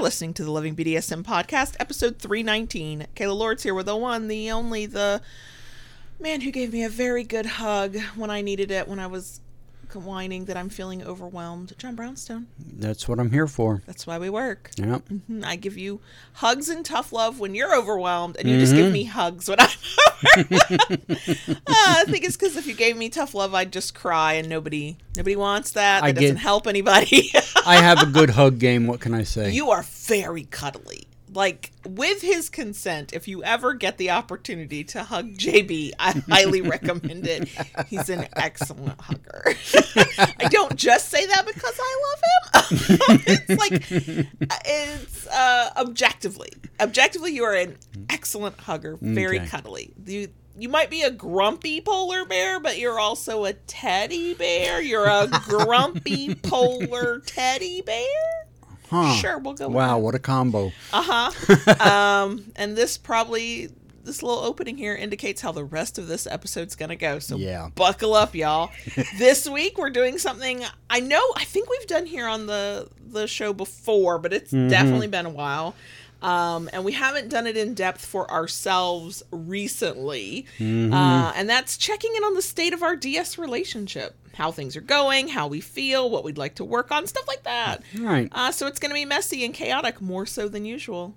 You're listening to the Loving BDSM podcast, episode 319. Kayla Lords here with the one, the only, the man who gave me a very good hug when I needed it, when I was whining that I'm feeling overwhelmed. John Brownstone. That's what I'm here for. That's why we work. Yep. Mhm. I give you hugs and tough love when you're overwhelmed, and you just give me hugs when I'm. uh, I think it's because if you gave me tough love, I'd just cry, and nobody nobody wants that. That I doesn't get- help anybody. I have a good hug game. What can I say? you are very cuddly. Like with his consent, if you ever get the opportunity to hug JB, I highly recommend it. He's an excellent hugger. I don't just say that because I love him. it's like it's uh, objectively, objectively, you are an excellent hugger, very Okay. cuddly. You you might be a grumpy polar bear, but you're also a teddy bear. You're a grumpy polar teddy bear. Huh. Sure, we'll go. with Wow, what a combo. uh huh. um, and this probably this little opening here indicates how the rest of this episode's gonna go. So Yeah. buckle up, y'all. this week we're doing something I know I think we've done here on the the show before, but it's definitely been a while. Um, and we haven't done it in depth for ourselves recently. Uh, and that's checking in on the state of our DS relationship, how things are going, how we feel, what we'd like to work on, stuff like that. Right. Uh, so it's going to be messy and chaotic, more so than usual.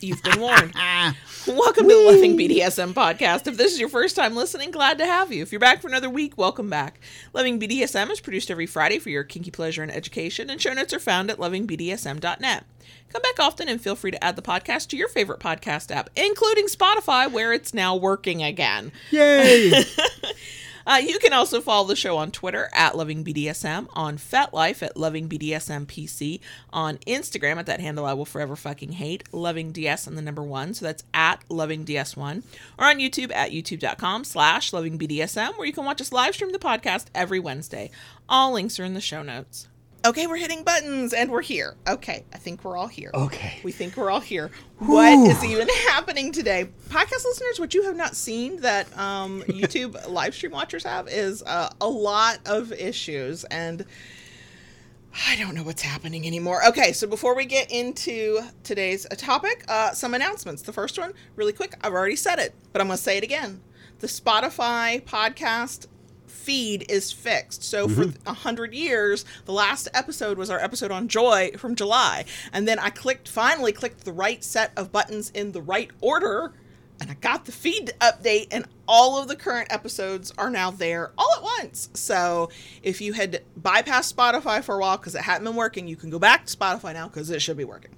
You've been warned. welcome to the Loving BDSM podcast. If this is your first time listening, glad to have you. If you're back for another week, welcome back. Loving BDSM is produced every Friday for your kinky pleasure and education, and show notes are found at lovingbdsm.net. Come back often and feel free to add the podcast to your favorite podcast app, including Spotify, where it's now working again. Yay. Uh, you can also follow the show on Twitter at Loving BDSM, on FetLife at Loving BDSM PC, on Instagram at that handle I will forever fucking hate, Loving DS and the number one, so that's at Loving DS1, or on YouTube at youtube.com slash Loving BDSM, where you can watch us live stream the podcast every Wednesday. All links are in the show notes. Okay, we're hitting buttons and we're here. Okay, I think we're all here. Okay. We think we're all here. What is even happening today? Podcast listeners, what you have not seen that um, YouTube live stream watchers have is uh, a lot of issues, and I don't know what's happening anymore. Okay, so before we get into today's topic, uh, some announcements. The first one, really quick, I've already said it, but I'm going to say it again. The Spotify podcast feed is fixed. So for a hundred years, the last episode was our episode on Joy from July, and then I clicked finally clicked the right set of buttons in the right order, and I got the feed update, and all of the current episodes are now there all at once. So if you had bypassed Spotify for a while because it hadn't been working, you can go back to Spotify now because it should be working.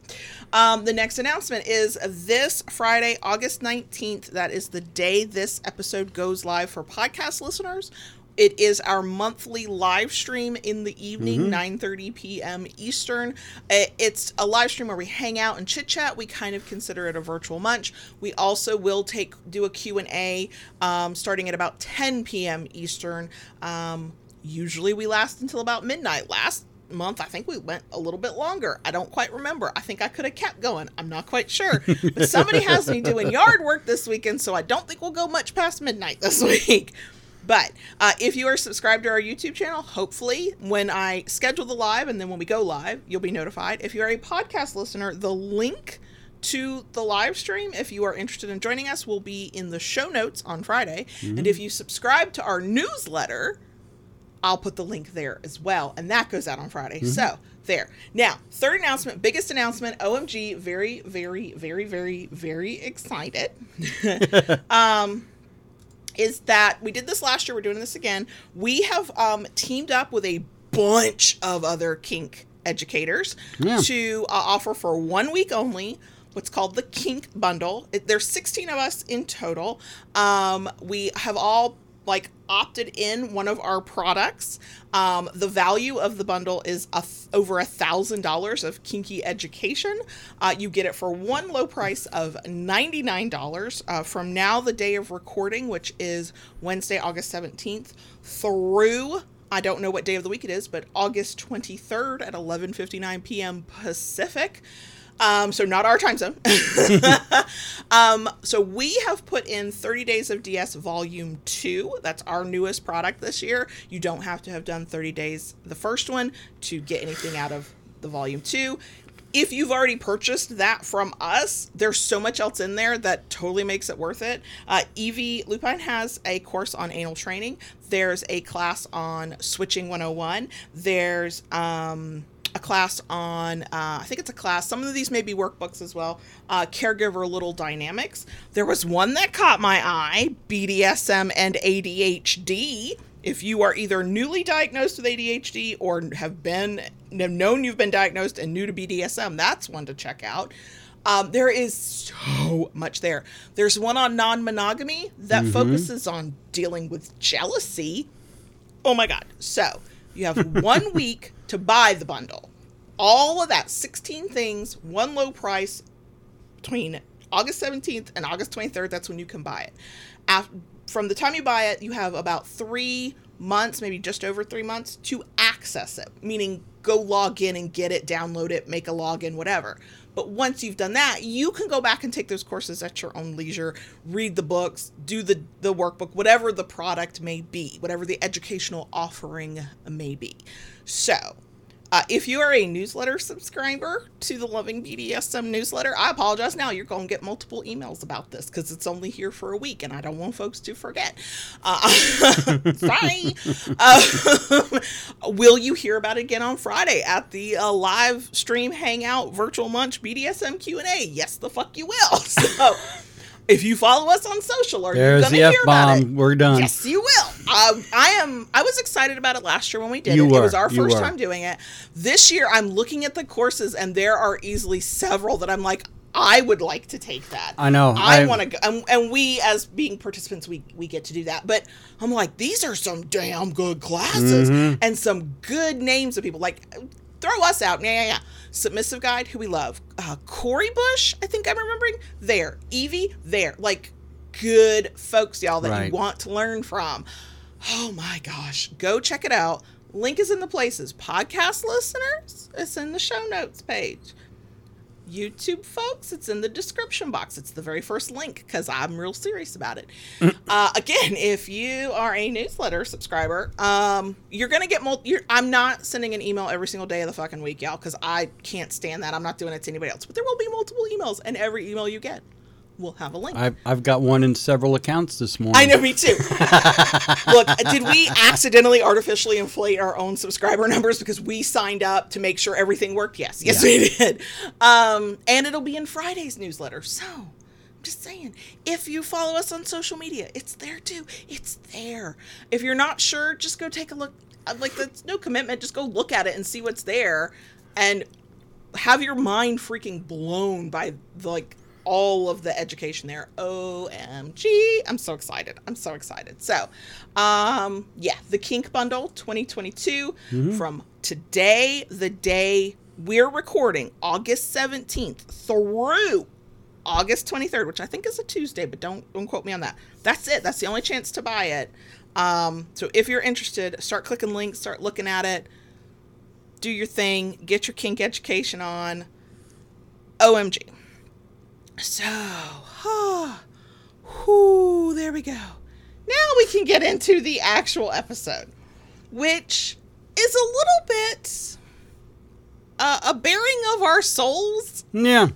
Um, the next announcement is this Friday, August 19th. That is the day this episode goes live for podcast listeners. It is our monthly live stream in the evening, 9:30 p.m. Eastern. Uh, It's a live stream where we hang out and chit chat. We kind of consider it a virtual munch. We also will take do a Q&A um, starting at about 10 p.m. Eastern. Um, usually we last until about midnight. Last month i think we went a little bit longer i don't quite remember i think i could have kept going i'm not quite sure but somebody has me doing yard work this weekend so i don't think we'll go much past midnight this week but uh, if you are subscribed to our YouTube channel, hopefully when I schedule the live and then when we go live, you'll be notified. If you're a podcast listener, the link to the live stream, if you are interested in joining us, will be in the show notes on Friday. And if you subscribe to our newsletter, I'll put the link there as well. And that goes out on Friday. So there. Now, third announcement, biggest announcement. OMG, very, very, very, very, very excited. um, is that we did this last year. We're doing this again. We have um, teamed up with a bunch of other kink educators Yeah. to uh, offer for one week only what's called the kink bundle It- there's 16 of us in total um, we have all like opted in one of our products um, the value of the bundle is a th- over a thousand dollars of kinky education uh, you get it for one low price of $99 uh, from now the day of recording which is wednesday august 17th through I don't know what day of the week it is, but August 23rd at 11:59 p.m. Pacific. Um, so not our time zone. um, so we have put in 30 Days of DS Volume 2. That's our newest product this year. You don't have to have done 30 days the first one to get anything out of the Volume 2. if you've already purchased that from us, there's so much else in there that totally makes it worth it. Uh, Evie Lupine has a course on anal training. There's a class on switching 101. There's um, a class on, uh, I think it's a class, some of these may be workbooks as well, uh, Caregiver Little Dynamics. There was one that caught my eye BDSM and ADHD if you are either newly diagnosed with ADHD or have been have known you've been diagnosed and new to BDSM, that's one to check out. Um, there is so much there. There's one on non-monogamy that focuses on dealing with jealousy. Oh my god! So you have one week to buy the bundle. All of that, 16 things, one low price between August 17th and August 23rd. That's when you can buy it. After, from the time you buy it, you have about three months, maybe just over three months, to access it, meaning go log in and get it, download it, make a login, whatever. But once you've done that, you can go back and take those courses at your own leisure, read the books, do the, the workbook, whatever the product may be, whatever the educational offering may be. So, uh, if you are a newsletter subscriber to the Loving BDSM newsletter, I apologize now. You're going to get multiple emails about this because it's only here for a week and I don't want folks to forget. Uh, sorry. Uh, will you hear about it again on Friday at the uh, live stream hangout virtual munch BDSM Q&A? Yes, the fuck you will. So if you follow us on social, are There's you going to hear about it? F-bomb. We're done. Yes, you will. Um, I am. I was excited about it last year when we did You it. It was our first were. time doing it. This year, I'm looking at the courses, and there are easily several that I'm like, I would like to take that. I know. I I- want to go, and, and we as being participants, we we get to do that. But I'm like, these are some damn good classes Mm-hmm. and some good names of people. Like, throw us out. Yeah, yeah, yeah. Submissive Guide, who we love. Uh, Corey Bush, I think I'm remembering. There. Evie, there. Like, good folks, y'all, that Right. you want to learn from. Oh my gosh. Go check it out. Link is in the places. Podcast listeners, it's in the show notes page. YouTube folks, it's in the description box. It's the very first link because I'm real serious about it. uh, again, if you are a newsletter subscriber, um, you're gonna get multi. I'm not sending an email every single day of the fucking week, y'all, because I can't stand that. I'm not doing it to anybody else. But there will be multiple emails, and every email you get will have a link. I've, I've got one in several accounts this morning. I know, me too. Look, did we accidentally artificially inflate our own subscriber numbers because we signed up to make sure everything worked? Yes, yes, we did. Um, and it'll be in Friday's newsletter. So, I'm just saying, if you follow us on social media, it's there too. It's there. If you're not sure, just go take a look. Uh, Like, that's no commitment. Just go look at it and see what's there, and have your mind freaking blown by the, like all of the education there. OMG. I'm so excited. I'm so excited. So, um yeah, the Kink Bundle 2022 from today the day we're recording August 17th through August 23rd, which I think is a Tuesday, but don't don't quote me on that. That's it. That's the only chance to buy it. Um so if you're interested, start clicking links, start looking at it do your thing, get your kink education on. OMG. So, huh, whoo, there we go. Now we can get into the actual episode, which is a little bit uh, a bearing of our souls Yeah.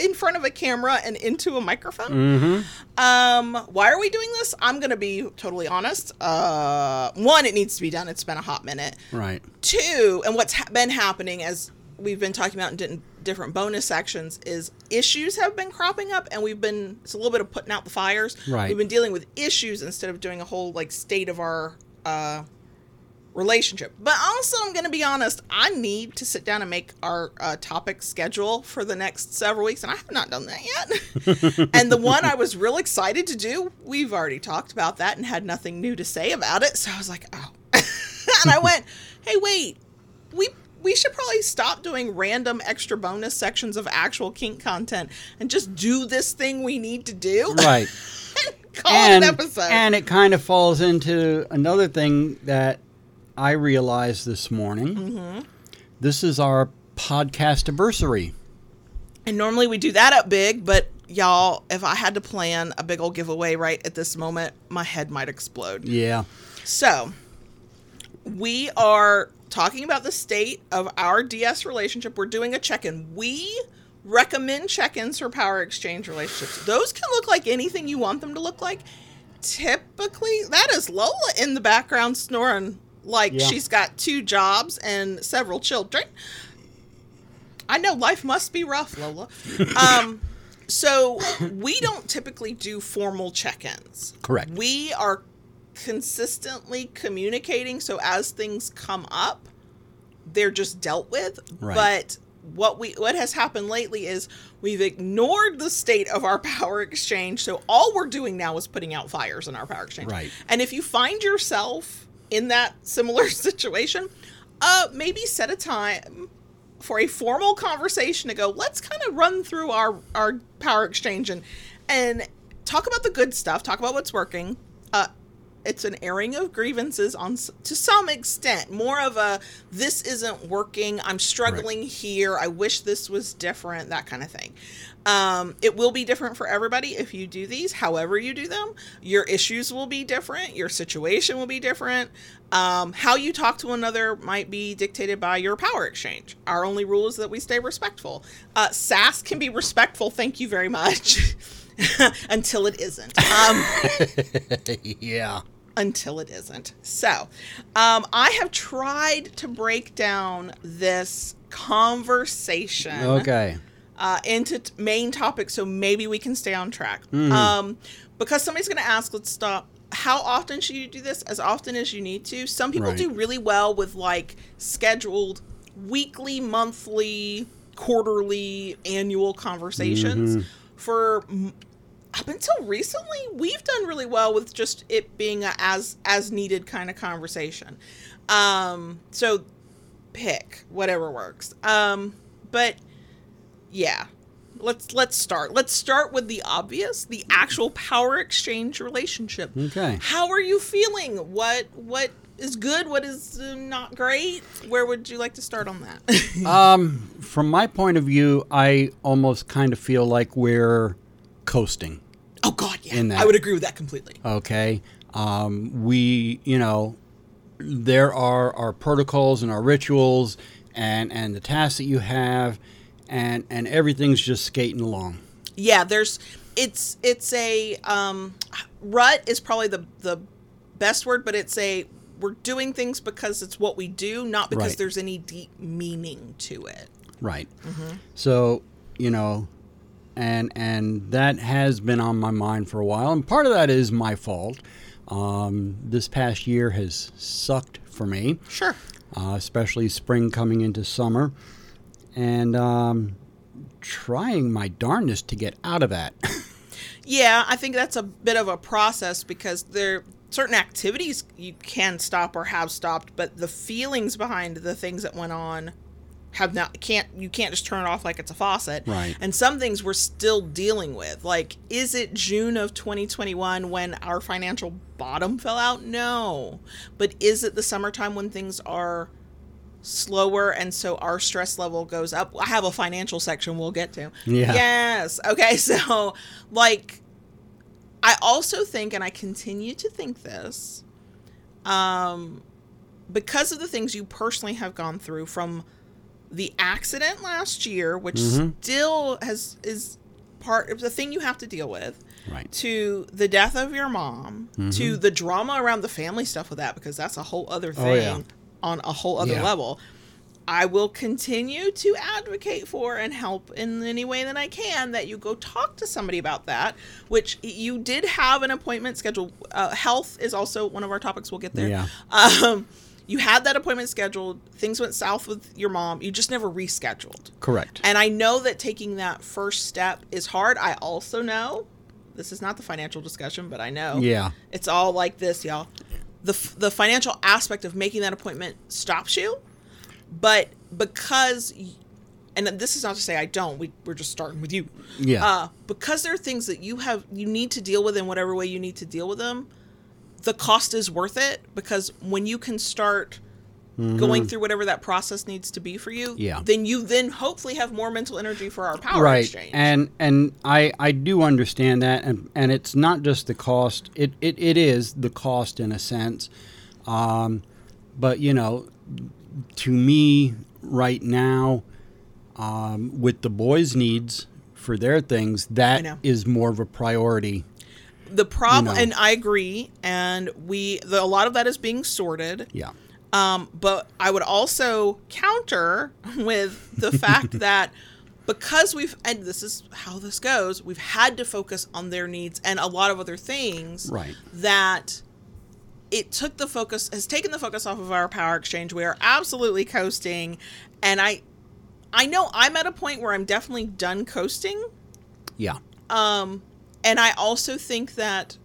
in front of a camera and into a microphone. Mm-hmm. Um, why are we doing this? I'm gonna be totally honest. Uh, one, it needs to be done. It's been a hot minute. Right. Two, and what's ha- been happening as we've been talking about in di- different bonus sections is issues have been cropping up, and we've been it's a little bit of putting out the fires. Right. We've been dealing with issues instead of doing a whole like state of our uh, relationship. But also, I'm going to be honest. I need to sit down and make our uh, topic schedule for the next several weeks, and I have not done that yet. and the one I was real excited to do, we've already talked about that and had nothing new to say about it. So I was like, oh. and I went, hey, wait, we we should probably stop doing random extra bonus sections of actual kink content and just do this thing we need to do. Right. Call and, it an episode. and it kind of falls into another thing that I realized this morning. Mm-hmm. This is our podcast anniversary. And normally we do that up big, but y'all, if I had to plan a big old giveaway right at this moment, my head might explode. Yeah. So, we are talking about the state of our DS relationship. We're doing a check in. We recommend check ins for power exchange relationships. Those can look like anything you want them to look like. Typically, that is Lola in the background snoring like Yeah. she's got two jobs and several children. I know life must be rough, Lola. Um, so we don't typically do formal check-ins. Correct. We are consistently communicating, so as things come up, they're just dealt with. Right. But what we what has happened lately is we've ignored the state of our power exchange. So all we're doing now is putting out fires in our power exchange. Right. And if you find yourself in that similar situation, uh maybe set a time for a formal conversation to go, let's kind of run through our our power exchange and and talk about the good stuff, talk about what's working. Uh it's an airing of grievances on to some extent more of a this isn't working i'm struggling here i wish this was different that kind of thing. Um, it will be different for everybody if you do these. However you do them your issues will be different your situation will be different. Um, how you talk to another might be dictated by your power exchange. Our only rule is that we stay respectful. Uh, sass can be respectful thank you very much until it isn't. Um, yeah. Until it isn't. So, um, I have tried to break down this conversation Okay. uh, into t- main topics so maybe we can stay on track. Mm-hmm. Um, because somebody's going to ask, let's stop. How often should you do this? As often as you need to. Some people Right. do really well with like scheduled weekly, monthly, quarterly, annual conversations. Mm-hmm. For m- up until recently, we've done really well with just it being a as as needed kind of conversation. Um, so pick whatever works. Um, but yeah, let's let's start. Let's start with the obvious, the actual power exchange relationship. Okay. How are you feeling? What what is good? What is uh, not great? Where would you like to start on that? Um, from my point of view, I almost kind of feel like we're coasting. oh God, yeah, I would agree with that completely. Okay. Um, we, you know, there are our protocols and our rituals and and the tasks that you have, and and everything's just skating along. yeah there's it's it's a um rut is probably the the best word but it's a we're doing things because it's what we do not because Right. there's any deep meaning to it Right. So, you know, and and that has been on my mind for a while, and part of that is my fault. Um, this past year has sucked for me, sure uh, especially spring coming into summer, and um, trying my darndest to get out of that. yeah i think that's a bit of a process because there certain activities you can stop or have stopped but the feelings behind the things that went on have not can't you can't just turn it off like it's a faucet. Right. and some things we're still dealing with. Like is it june of 2021 when our financial bottom fell out? No. But is it the summertime when things are slower and so our stress level goes up? I have a financial section we'll get to. Yeah. yes. Okay so like i also think and i continue to think this um because of the things you personally have gone through from the accident last year which still has is part of the thing you have to deal with right. to the death of your mom to the drama around the family stuff with that because that's a whole other thing Oh, yeah. on a whole other Yeah. level i will continue to advocate for and help in any way that i can that you go talk to somebody about that which you did have an appointment scheduled uh, health is also one of our topics we'll get there Yeah. um, you had that appointment scheduled things went south with your mom you just never rescheduled Correct. and I know that taking that first step is hard. I also know this is not the financial discussion, but I know Yeah. it's all like this, y'all. The the financial aspect of making that appointment stops you, but because and this is not to say I don't. We we're just starting with you. Yeah. Uh, because there are things that you have you need to deal with in whatever way you need to deal with them. The cost is worth it because when you can start going through whatever that process needs to be for you, Mm-hmm. Yeah. then you then hopefully have more mental energy for our power right exchange. and and i i do understand that and and it's not just the cost it it, it is the cost in a sense um but you know, to me right now, um, with the boys' needs for their things, that is more of a priority. The problem, and I agree, and we the, a lot of that is being sorted. Yeah. Um, but I would also counter with the fact that because we've and this is how this goes, we've had to focus on their needs and a lot of other things. Right. That it took the focus has taken the focus off of our power exchange. We are absolutely coasting, and I I know I'm at a point where I'm definitely done coasting. Yeah. Um, and I also think that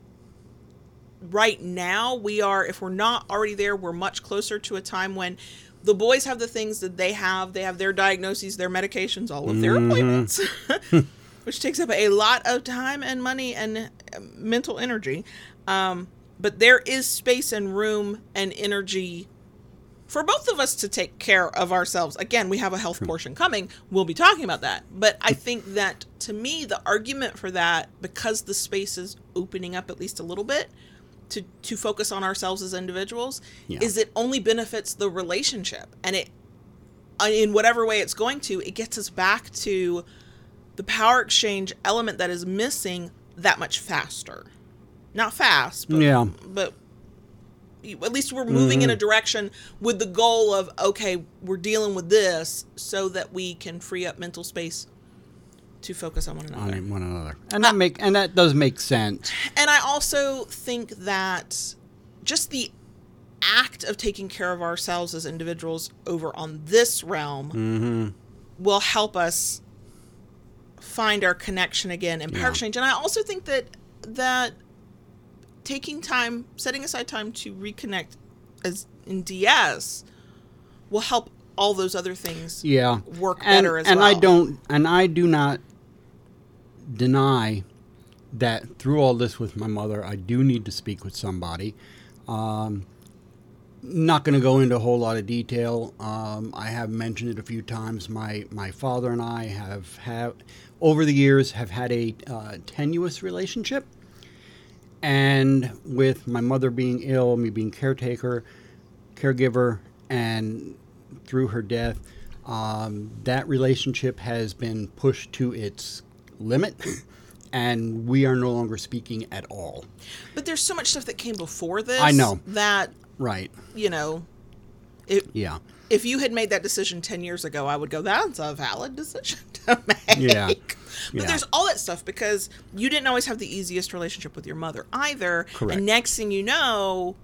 right now we are, if we're not already there, we're much closer to a time when the boys have the things that they have. They have their diagnoses, their medications, all of their appointments, which takes up a lot of time and money and uh, mental energy. Um, but there is space and room and energy for both of us to take care of ourselves. Again, we have a health portion coming. We'll be talking about that. But I think that to me, the argument for that, because the space is opening up at least a little bit to, to focus on ourselves as individuals, Yeah. is it only benefits the relationship. And it, uh, in whatever way it's going to, it gets us back to the power exchange element that is missing that much faster. Not fast, but, Yeah. but at least we're moving in a mm-hmm. direction with the goal of okay we're dealing with this so that we can free up mental space to focus on one another. On one another, and that make and that does make sense. and i also think that just the act of taking care of ourselves as individuals over on this realm mm-hmm. will help us find our connection again in power Yeah. exchange and i also think that that taking time setting aside time to reconnect as in ds will help all those other things Yeah, work and, better as and I don't, and I do not deny that through all this with my mother, I do need to speak with somebody. Um, not going to go into a whole lot of detail. Um, I have mentioned it a few times. My my father and I have have over the years have had a uh, tenuous relationship, and with my mother being ill, me being caretaker, caregiver, and through her death, um, that relationship has been pushed to its limit, and we are no longer speaking at all. but there's so much stuff that came before this I know. that Right? you know if Yeah. If you had made that decision 10 years ago i would go that's a valid decision to make Yeah. but Yeah. there's all that stuff because you didn't always have the easiest relationship with your mother either Correct. and next thing you know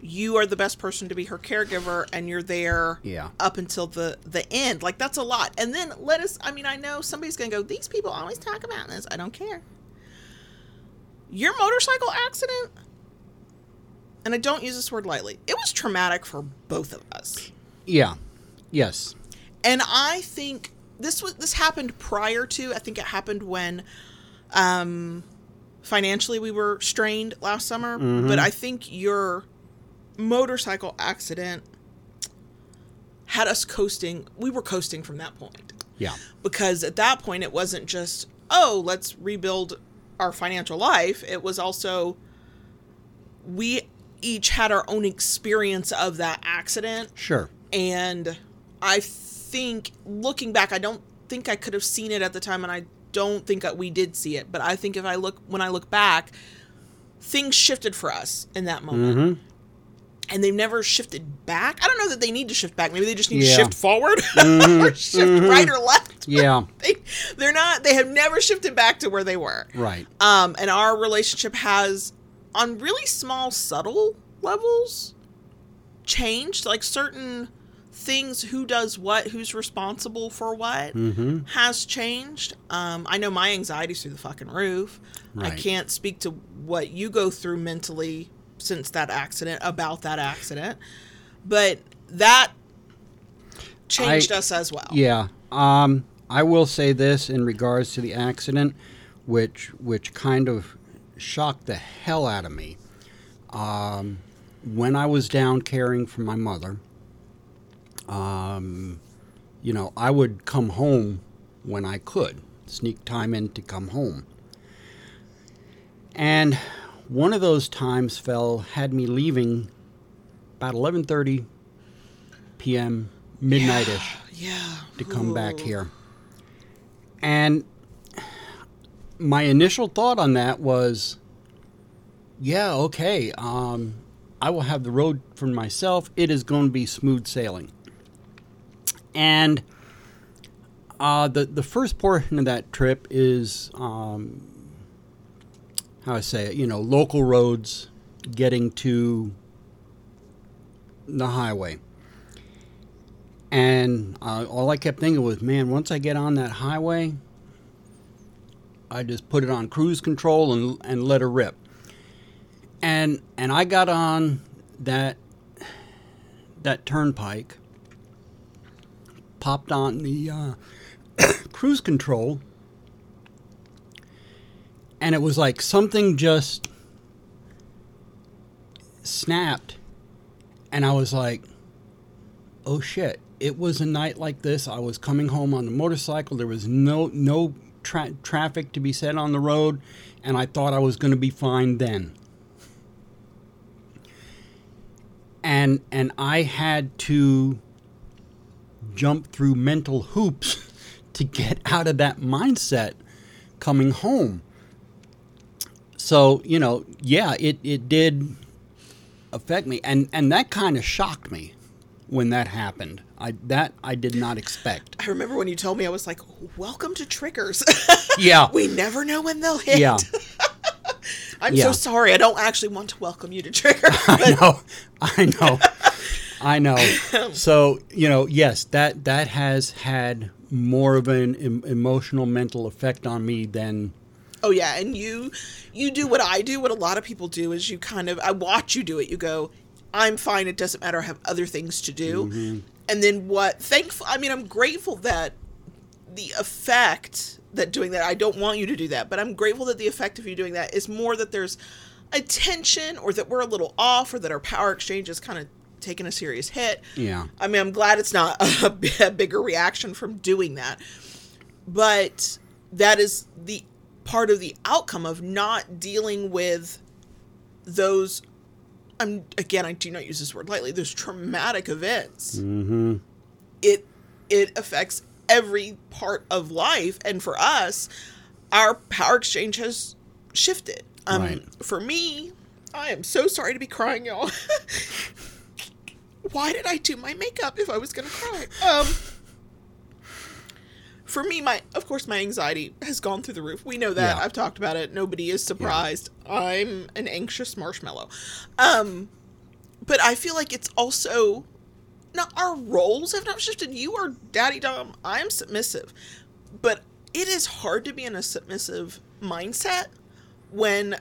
you are the best person to be her caregiver and you're there Yeah. up until the the end like that's a lot and then let us i mean i know somebody's gonna go these people always talk about this i don't care your motorcycle accident and i don't use this word lightly it was traumatic for both of us Yeah. Yes. and I think this was this happened prior to. I think it happened when, um, financially we were strained last summer. But I think your motorcycle accident had us coasting. We were coasting from that point Yeah. because at that point it wasn't just oh let's rebuild our financial life. It was also we each had our own experience of that accident Sure. And I think looking back, I don't think I could have seen it at the time, and I don't think that we did see it. But I think if I look when I look back, things shifted for us in that moment, Mm-hmm. and they've never shifted back. I don't know that they need to shift back. Maybe they just need Yeah. to shift forward or shift right or left. Yeah. They, they're not. They have never shifted back to where they were. Right. Um, and our relationship has, on really small, subtle levels, changed. Like certain things, who does what, who's responsible for what, Mm-hmm. has changed. Um, I know my anxiety's through the fucking roof. I can't speak to what you go through mentally since that accident, about that accident, but that changed I- us as well. Yeah. Um, I will say this in regards to the accident, which which kind of shocked the hell out of me. Um, when I was down caring for my mother, um, you know, I would come home when I could, sneak time in to come home. And one of those times fell had me leaving about 11:30 p.m. midnightish Yeah. to come back here. And my initial thought on that was, yeah, okay, um, I will have the road for myself. It is going to be smooth sailing. And uh, the the first portion of that trip is um, how I say it, you know, local roads getting to the highway. And uh, all I kept thinking was, man, once I get on that highway, I just put it on cruise control and and let her rip. And and I got on that that turnpike, popped on the uh, cruise control, and it was like something just snapped, and I was like, "Oh shit!" It was a night like this. I was coming home on the motorcycle. There was no no tra- traffic to be set on the road, and I thought I was going to be fine then. And and I had to jump through mental hoops to get out of that mindset coming home. So, you know, yeah, it, it did affect me and, and that kind of shocked me when that happened. I that I did not expect. I remember when you told me, I was like, "Welcome to triggers." Yeah. we never know when they'll hit. Yeah. I'm Yeah. so sorry. I don't actually want to welcome you to triggers. I know. I know. I know. So, you know, yes, that that has had more of an em- emotional mental effect on me than Oh yeah, and you you do what I do, what a lot of people do is you kind of I watch you do it. You go, I'm fine, it doesn't matter, I have other things to do. Mm-hmm. And then what thankful I mean, I'm grateful that the effect that doing that I don't want you to do that, but I'm grateful that the effect of you doing that is more that there's a tension or that we're a little off or that our power exchange is kind of taking a serious hit. Yeah. I mean, I'm glad it's not a, a bigger reaction from doing that. But that is the part of the outcome of not dealing with those I'm again I do not use this word lightly, those traumatic events. Mhm. It it affects every part of life and for us our power exchange has shifted. Um Right. for me, I am so sorry to be crying y'all. Why did I do my makeup if I was going to cry? Um for me my of course my anxiety has gone through the roof. We know that. Yeah. i've talked about it. Nobody is surprised. I'm an anxious marshmallow. Um but i feel like it's also not our roles have not shifted. You are daddy dom. I am submissive. But it is hard to be in a submissive mindset when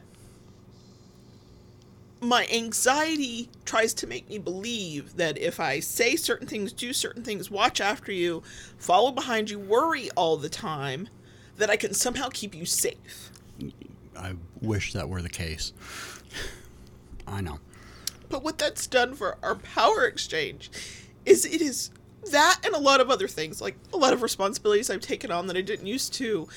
my anxiety tries to make me believe that if I say certain things, do certain things, watch after you, follow behind you, worry all the time, that I can somehow keep you safe. I wish that were the case. I know. But what that's done for our power exchange is it is that and a lot of other things, like a lot of responsibilities I've taken on that I didn't used to,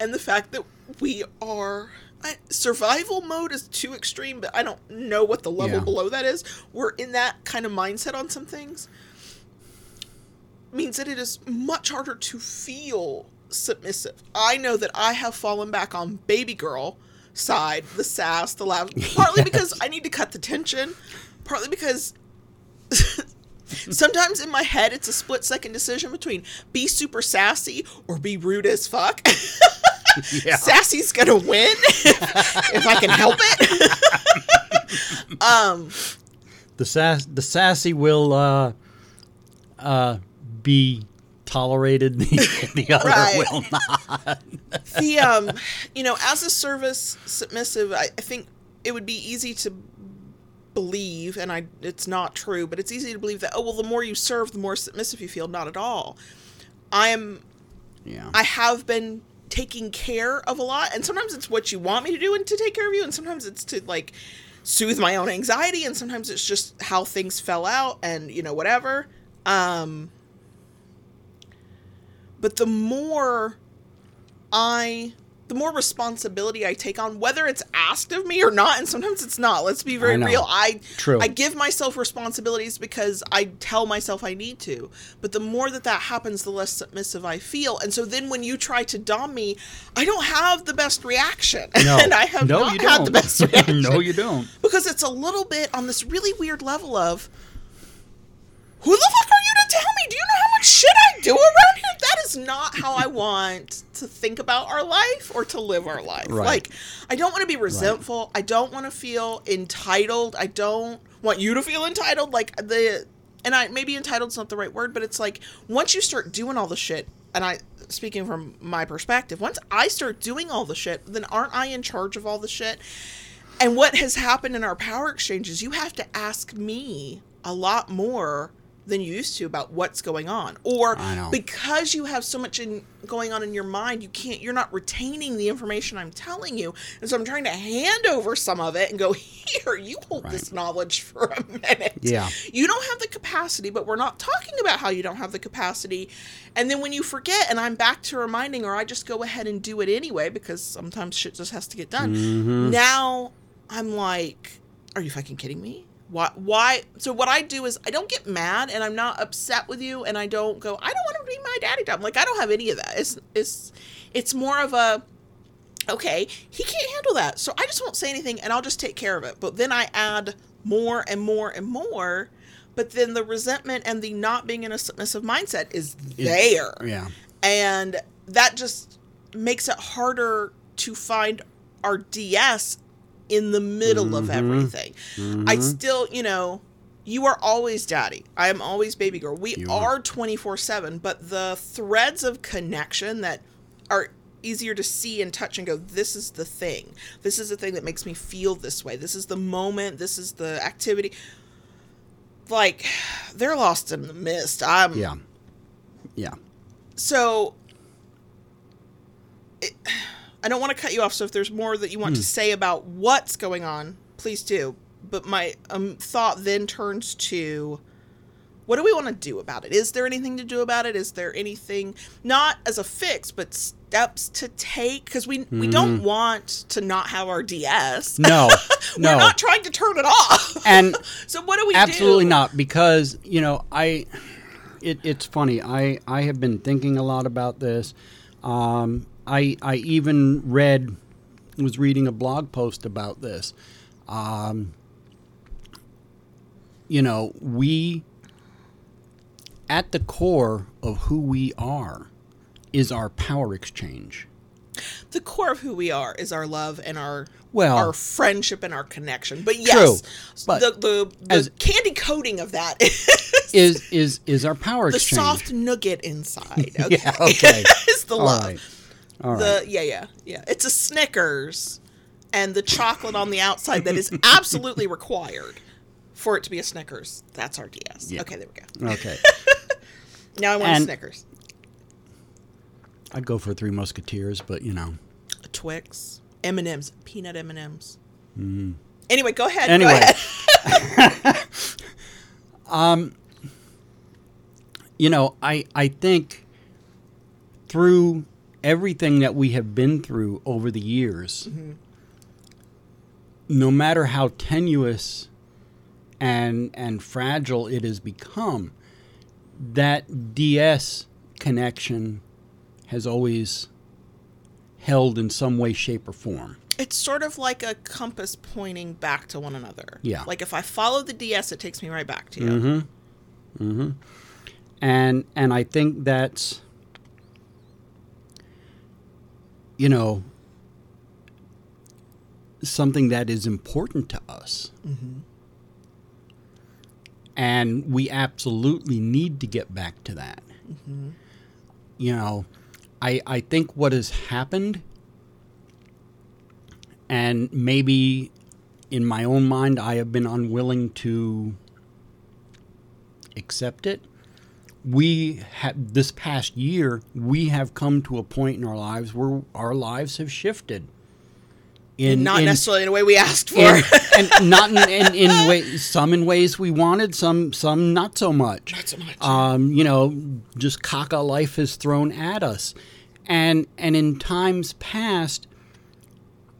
and the fact that we are. I, survival mode is too extreme, but I don't know what the level Yeah. below that is. We're in that kind of mindset on some things. Means that it is much harder to feel submissive. I know that I have fallen back on baby girl side, the sass, the laugh, partly because I need to cut the tension, partly because sometimes in my head it's a split second decision between be super sassy or be rude as fuck. Yeah. Sassy's gonna win if, if I can help it. um, The sass the sassy will uh uh be tolerated the, the other Right. will not. the um, you know, as a service submissive, I, I think it would be easy to believe, and I it's not true, but it's easy to believe that oh well, the more you serve, the more submissive you feel. Not at all. I am Yeah. I have been taking care of a lot, and sometimes it's what you want me to do and to take care of you, and sometimes it's to like soothe my own anxiety, and sometimes it's just how things fell out, and you know whatever. Um, but the more I the more responsibility I take on, whether it's asked of me or not, and sometimes it's not. Let's be very I real. I True. I give myself responsibilities because I tell myself I need to. But the more that that happens, the less submissive I feel. And so then when you try to dom me, I don't have the best reaction, No. and I have no, not had the best reaction. no, you don't. because it's a little bit on this really weird level of who the fuck are you to tell me? Do you know how much shit I do around here? That is not how I want to think about our life or to live our life. Right. Like, I don't want to be resentful. I don't want to feel entitled. I don't want you to feel entitled. Like the, and I maybe entitled's not the right word, but it's like once you start doing all the shit, and I speaking from my perspective, once I start doing all the shit, then aren't I in charge of all the shit? And what has happened in our power exchanges, you have to ask me a lot more than you used to about what's going on. Or because you have so much in, going on in your mind, you can't you're not retaining the information I'm telling you. And so I'm trying to hand over some of it and go, "Here, you hold this knowledge for a minute." Yeah. You don't have the capacity, but we're not talking about how you don't have the capacity. And then when you forget and I'm back to reminding or I just go ahead and do it anyway because sometimes shit just has to get done. Mm-hmm. Now I'm like, are you fucking kidding me? Why why so what I do is I don't get mad and I'm not upset with you and I don't go, I don't want to be my daddy time. Like I don't have any of that. It's it's it's more of a okay, he can't handle that. So I just won't say anything and I'll just take care of it. But then I add more and more and more. But then the resentment and the not being in a submissive mindset is there. Yeah. And that just makes it harder to find our DS in the middle of Mm-hmm. everything. I still, you know, you are always daddy. I am always baby girl. We You are are. 24 7, but the threads of connection that are easier to see and touch and go, this is the thing. This is the thing that makes me feel this way. This is the moment. This is the activity. Like, they're lost in the mist. I'm, Yeah. Yeah. so it, I don't want to cut you off. So if there's more that you want Hmm. to say about what's going on, please do. But my um, thought then turns to what do we want to do about it? Is there anything to do about it? Is there anything not as a fix, but steps to take? Because we we don't want to not have our DS. No. no. We're not trying to turn it off. and so what do we do? absolutely do? not because you know i it, it's funny i i have been thinking a lot about this um i i even read was reading a blog post about this um you know we at the core of who we are is our power exchange the core of who we are is our love and our Well- our friendship and our connection. But yes, but the the, the as- candy coating of that is is is is our power exchange. the exchange soft nugget inside. Okay, Yeah, okay. is the all love. right all right The yeah yeah yeah. It's a Snickers, and the chocolate on the outside that is absolutely required for it to be a Snickers. That's our DS. Yeah. Okay, there we go. okay Now I want And- Snickers, I'd go for Three Musketeers, but you know. Twix, M and M's, peanut M and M's. Mm-hmm. Anyway, go ahead. Anyway. go ahead. Um, you know, I I think through everything that we have been through over the years, no matter how tenuous and and fragile it has become, that DS connection has always held in some way, shape, or form. It's sort of like a compass pointing back to one another. Yeah. Like if I follow the DS, it takes me right back to you. Mm-hmm. Mm-hmm. And and I think that's you know something that is important to us, mm-hmm. and we absolutely need to get back to that. Mm-hmm. You know, I I think what has happened, and maybe in my own mind I have been unwilling to accept it. We have this past year, we have come to a point in our lives where our lives have shifted. In Not in- necessarily in the way we asked for. in, and not in, in, in ways, some in ways we wanted, some some not so much. Not so much. Um, you know, just caca life is thrown at us, and and in times past,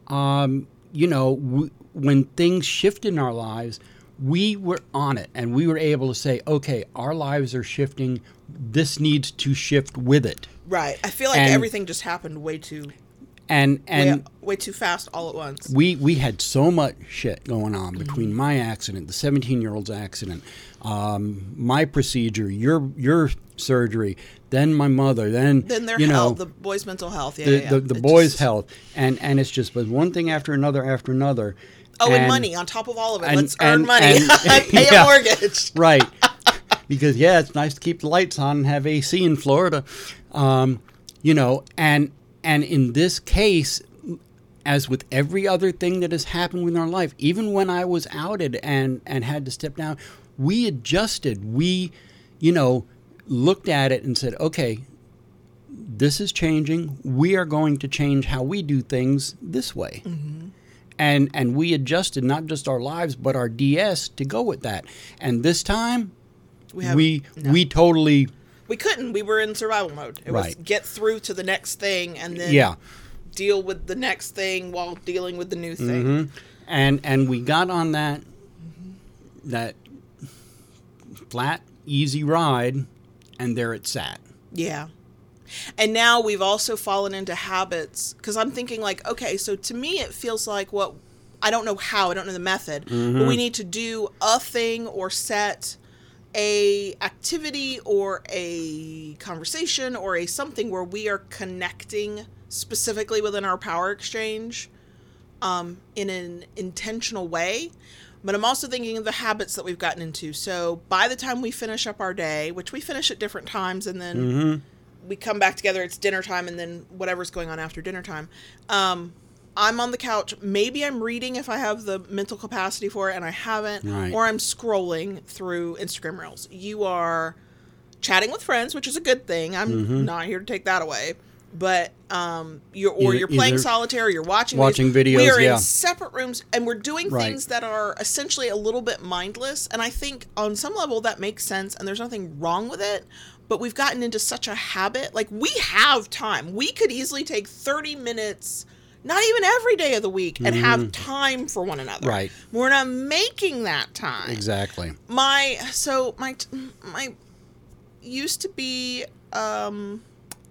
um, you know, w- when things shifted in our lives, we were on it, and we were able to say, okay, our lives are shifting. This needs to shift with it, Right. I feel like And- everything just happened way too and and way, way too fast all at once. we we had so much shit going on between my accident, the 17 year old's accident, um, my procedure, your your surgery, then my mother, then Then their you know health, the boys' mental health. Yeah, the, yeah, yeah. the, the boys' just- health, and and it's just been one thing after another after another. Oh, and, money on top of all of it. and- Let's earn and- money. and- Pay yeah. a mortgage. right because yeah it's nice to keep the lights on and have ac in florida um, you know and and in this case as with every other thing that has happened within our life even when i was outed and and had to step down we adjusted we you know looked at it and said okay this is changing we are going to change how we do things this way and and we adjusted not just our lives but our ds to go with that and this time We we no. we totally we couldn't. We were in survival mode. It was Right. get through to the next thing and then yeah deal with the next thing while dealing with the new thing. Mhm. and and we got on that that flat easy ride and there it sat Yeah. And now we've also fallen into habits because I'm thinking like, okay, so to me it feels like what I don't know how, I don't know the method, but we need to do a thing or set a activity or a conversation or a something where we are connecting specifically within our power exchange um, in an intentional way. But I'm also thinking of the habits that we've gotten into. So by the time we finish up our day, which we finish at different times, and then we come back together, it's dinner time, and then whatever's going on after dinner time. Um, I'm on the couch. Maybe I'm reading if I have the mental capacity for it, and I haven't, Right. or I'm scrolling through Instagram Reels. You are chatting with friends, which is a good thing. I'm not here to take that away. But um, you're or Either- you're playing solitaire, or you're watching watching videos. videos, We are yeah. in separate rooms, and we're doing Right. things that are essentially a little bit mindless. And I think on some level that makes sense, and there's nothing wrong with it. But we've gotten into such a habit. Like we have time. We could easily take 30 minutes, not even every day of the week, and have time for one another. Mm-hmm. Right. We're not making that time exactly my so my my used to be um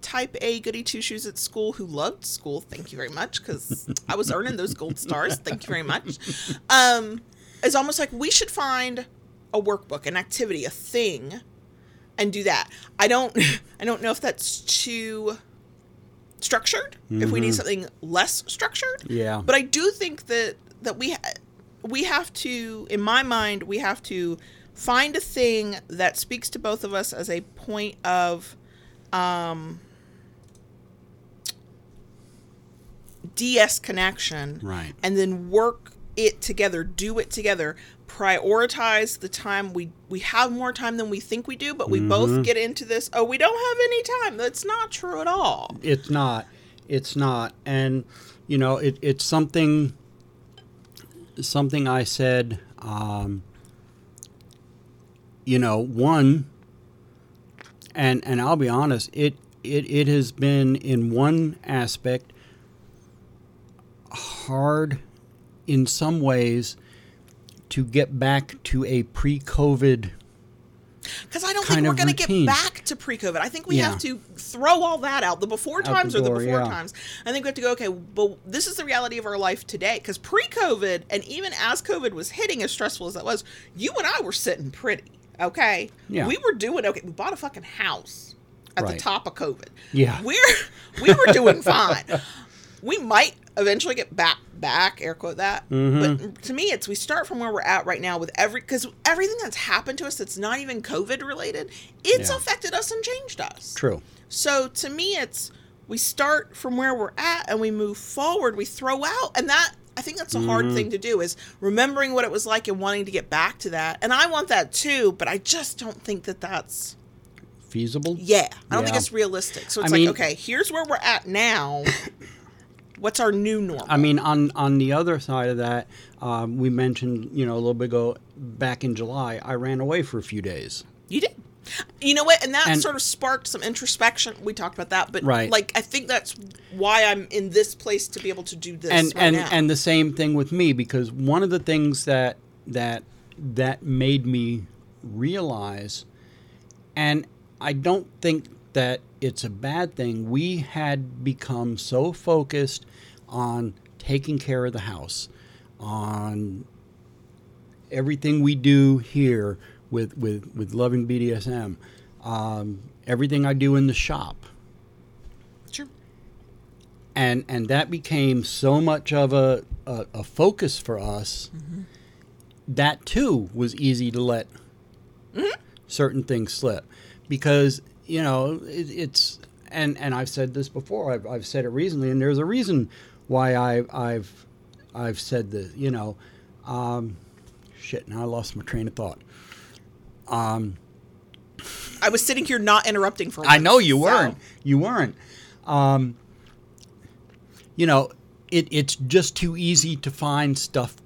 type A goody two shoes at school who loved school. Thank you very much because I was earning those gold stars. Thank you very much. Um, it's almost like we should find a workbook, an activity, a thing, and do that. I don't I don't know if that's too structured. If we need something less structured, Yeah. But I do think that that we ha- we have to, in my mind, we have to find a thing that speaks to both of us as a point of um, DS connection, Right. And then work it together, do it together. Prioritize the time we we have more time than we think we do, but we both get into this. Oh, we don't have any time. That's not true at all. It's not. It's not. And you know, it, it's something. Something I said. Um, you know, one. And and I'll be honest. It it it has been in one aspect hard, in some ways, to get back to a pre-COVID. Because I don't think we're going to get back to pre-COVID. I think we Yeah. have to throw all that out. The before the times are the door, before yeah. times. I think we have to go. Okay, but this is the reality of our life today. Because pre-COVID, and even as COVID was hitting, as stressful as that was, you and I were sitting pretty. Okay, Yeah. we were doing okay. We bought a fucking house at the top of COVID. Yeah. we're we were doing fine. We might eventually get back back air quote that Mm-hmm. but to me it's we start from where we're at right now with every because everything that's happened to us that's not even covid related it's Yeah. affected us and changed us True. so to me it's we start from where we're at and we move forward we throw out and that i think that's a Mm-hmm. hard thing to do is remembering what it was like and wanting to get back to that and i want that too but i just don't think that that's Feasible. yeah i don't think it's realistic so I it's mean- like okay here's where we're at now what's our new normal I mean, on on the other side of that, um, we mentioned you know a little bit ago back in July, I ran away for a few days. you did You know what? And that And- sort of sparked some introspection. We talked about that, but Right. like I think that's why I'm in this place to be able to do this and right and now. and the same thing with me because one of the things that that that made me realize and I don't think that it's a bad thing. We had become so focused on taking care of the house on everything we do here with with with loving BDSM um, everything I do in the shop. Sure. and and that became so much of a, a, a focus for us that too was easy to let certain things slip. Because you know it, it's and and I've said this before I've, I've said it recently and there's a reason why I, I've I've said this you know um, shit now I lost my train of thought Um, I was sitting here not interrupting for. I know you so- weren't. You weren't. Um, you know, it, it's just too easy to find stuff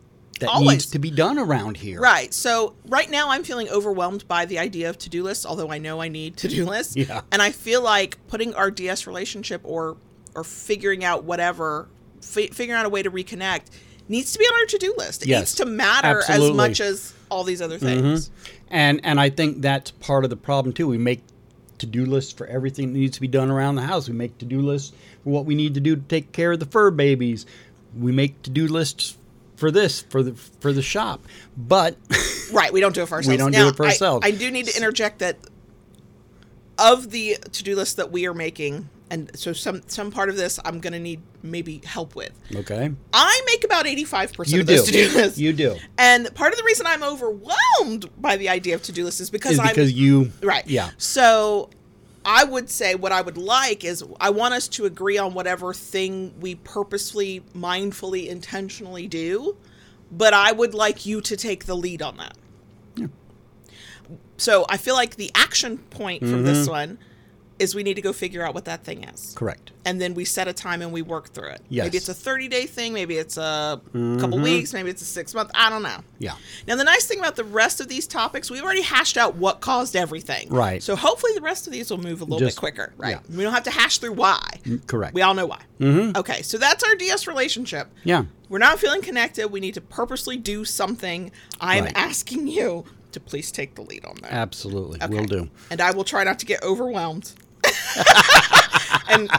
that Always. needs to be done around here. Right. So right now I'm feeling overwhelmed by the idea of to-do lists, although I know I need to-do lists. Yeah. And I feel like putting our DS relationship or or figuring out whatever, fi- figuring out a way to reconnect needs to be on our to-do list. It Yes, needs to matter absolutely. as much as all these other things. Mm-hmm. And and I think that's part of the problem too. We make to-do lists for everything that needs to be done around the house. We make to-do lists for what we need to do to take care of the fur babies. We make to-do lists for this for the for the shop. But Right. We don't do it for ourselves. We don't do it for I- ourselves. I do need to interject that of the to-do list that we are making, and so some some part of this I'm to need maybe help with. okay, I make about 85% you of those do. to-do lists. You do. And part of the reason I'm overwhelmed by the idea of to-do lists is because Is I'm because you right. Yeah. So I would say what I would like is I want us to agree on whatever thing we purposefully, mindfully, intentionally do, but I would like you to take the lead on that. So I feel like the action point from Mm-hmm. this one is we need to go figure out what that thing is Correct. and then we set a time and we work through it. Yes. Maybe it's a 30 day thing, maybe it's a couple weeks, maybe it's a six month, I don't know. Yeah. Now, the nice thing about the rest of these topics, we've already hashed out what caused everything. Right. So hopefully the rest of these will move a little Just- bit quicker. Right. yeah. We don't have to hash through why. Correct. We all know why. Mm-hmm. Okay. So that's our DS relationship. Yeah. We're not feeling connected. We need to purposely do something. I'm Right. asking you to please take the lead on that. Absolutely. Okay. Will do. And I will try not to get overwhelmed and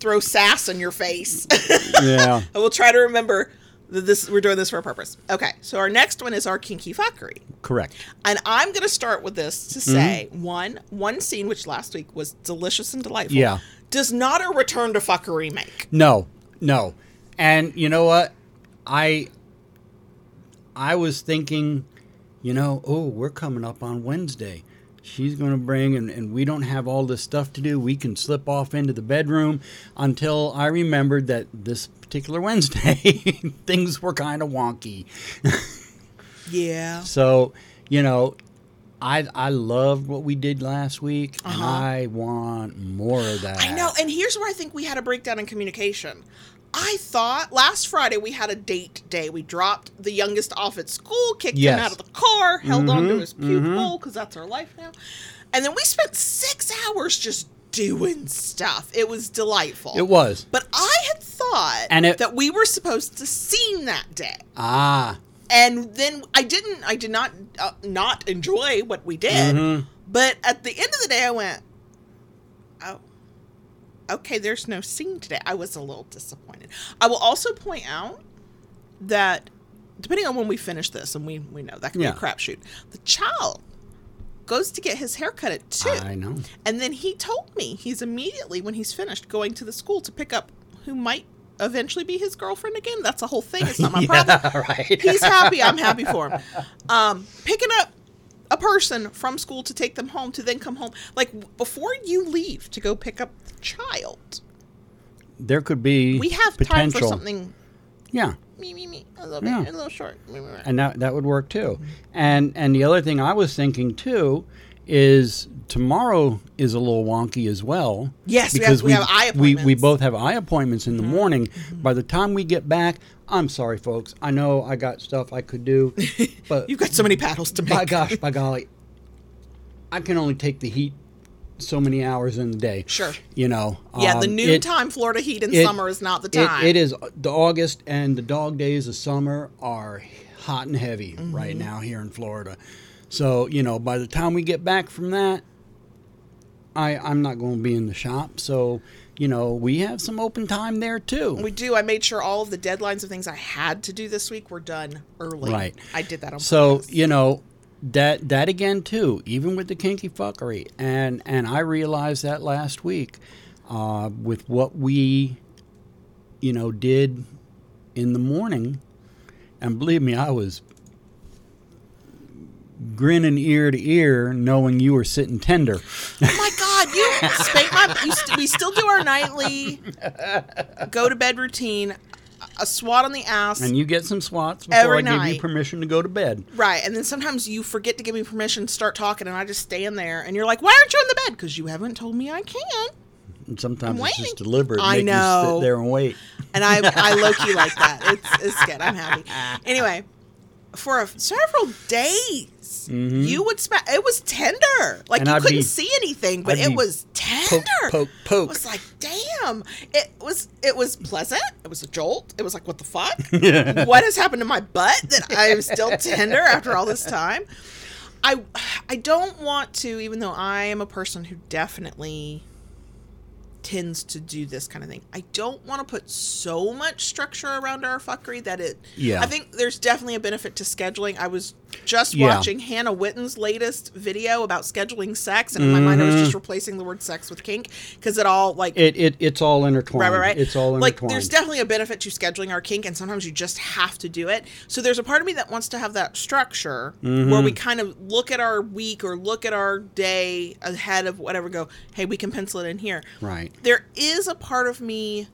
throw sass in your face. Yeah. I will try to remember that this we're doing this for a purpose. Okay, so our next one is our kinky fuckery. Correct. And I'm going to start with this to Mm-hmm. say one one scene which last week was delicious and delightful. Yeah. Does not a return to fuckery make? No, no. And you know what? I I was thinking, you know, oh, we're coming up on Wednesday. She's going to bring, and, and we don't have all this stuff to do. We can slip off into the bedroom until I remembered that this particular Wednesday things were kind of wonky. Yeah. So, you know, I I loved what we did last week, and Uh-huh. I want more of that. I know, and here's where I think we had a breakdown in communication. I thought last Friday we had a date day. We dropped the youngest off at school, kicked Yes. him out of the car, held Mm-hmm, onto his puke bowl because that's our life now. And then we spent six hours just doing stuff. It was delightful. It was. But I had thought And it- that we were supposed to scene that day. Ah, And then I didn't, I did not, uh, not enjoy what we did. Mm-hmm. But at the end of the day, I went, oh, okay, there's no scene today. I was a little disappointed. I will also point out that depending on when we finish this, and we, we know that can Yeah. be a crapshoot, the child goes to get his hair cut at two. I know. And then he told me he's immediately, when he's finished, going to the school to pick up who might eventually be his girlfriend again. That's a whole thing. It's not my problem. right. He's happy. I'm happy for him. Um, picking up a person from school to take them home to then come home. Like before you leave to go pick up the child, there could be we have potential. time for something. Yeah, Me, me, me. A little Yeah. bit, a little short. Me, me, me. and that that would work too. And and the other thing I was thinking too is tomorrow is a little wonky as well. Yes, we have- we have eye We, we. Mm-hmm. both have eye appointments in the morning. By the time we get back, I'm sorry, folks. I know I got stuff I could do, but You've got so many paddles to make. by gosh, by golly, I can only take the heat so many hours in the day. Sure. You know. Yeah, the um, it- noontime Florida heat in it- summer is not the it- time. it is the August and the dog days of summer are hot and heavy Mm-hmm. right now here in Florida. So you know, by the time we get back from that, I I'm not going to be in the shop. So you know, we have some open time there too. We do. I made sure all of the deadlines of things I had to do this week were done early. Right. I did that on So purpose. you know that that again too, even with the kinky fuckery, and and I realized that last week uh, with what we, you know, did in the morning, and believe me, I was grinning ear to ear, knowing you were sitting tender. Oh my God, you spank my. You st- we still do our nightly go to bed routine. A swat on the ass. And you get some swats before Every I give you permission to go to bed. Right, and then sometimes you forget to give me permission to start talking, and I just stand there, and you're like, "Why aren't you in the bed? Because you haven't told me I can." And sometimes I'm it's just deliberate. I make You know. sit there and wait. And I, I low key like that. It's, it's good. I'm happy. Anyway, for a, several days, you would smack. It was tender. Like Mm-hmm. And you I'd couldn't be- see anything, but I'd it was tender. poke, poke. It was like, damn. It was. It was pleasant. It was a jolt. It was like, what the fuck? what has happened to my butt that I am still tender after all this time? I I don't want to, even though I am a person who definitely tends to do this kind of thing. I don't want to put so much structure around our fuckery that it. Yeah. I think there's definitely a benefit to scheduling. I was just Yeah. watching Hannah Witton's latest video about scheduling sex, and in my mind, I was Mm-hmm. just replacing the word sex with kink because it all like It, it it's all intertwined. Right, right, right. It's all like there's definitely a benefit to scheduling our kink, and sometimes you just have to do it. So there's a part of me that wants to have that structure Mm-hmm. where we kind of look at our week or look at our day ahead of whatever. Go, hey, we can pencil it in here. Right. There is a part of me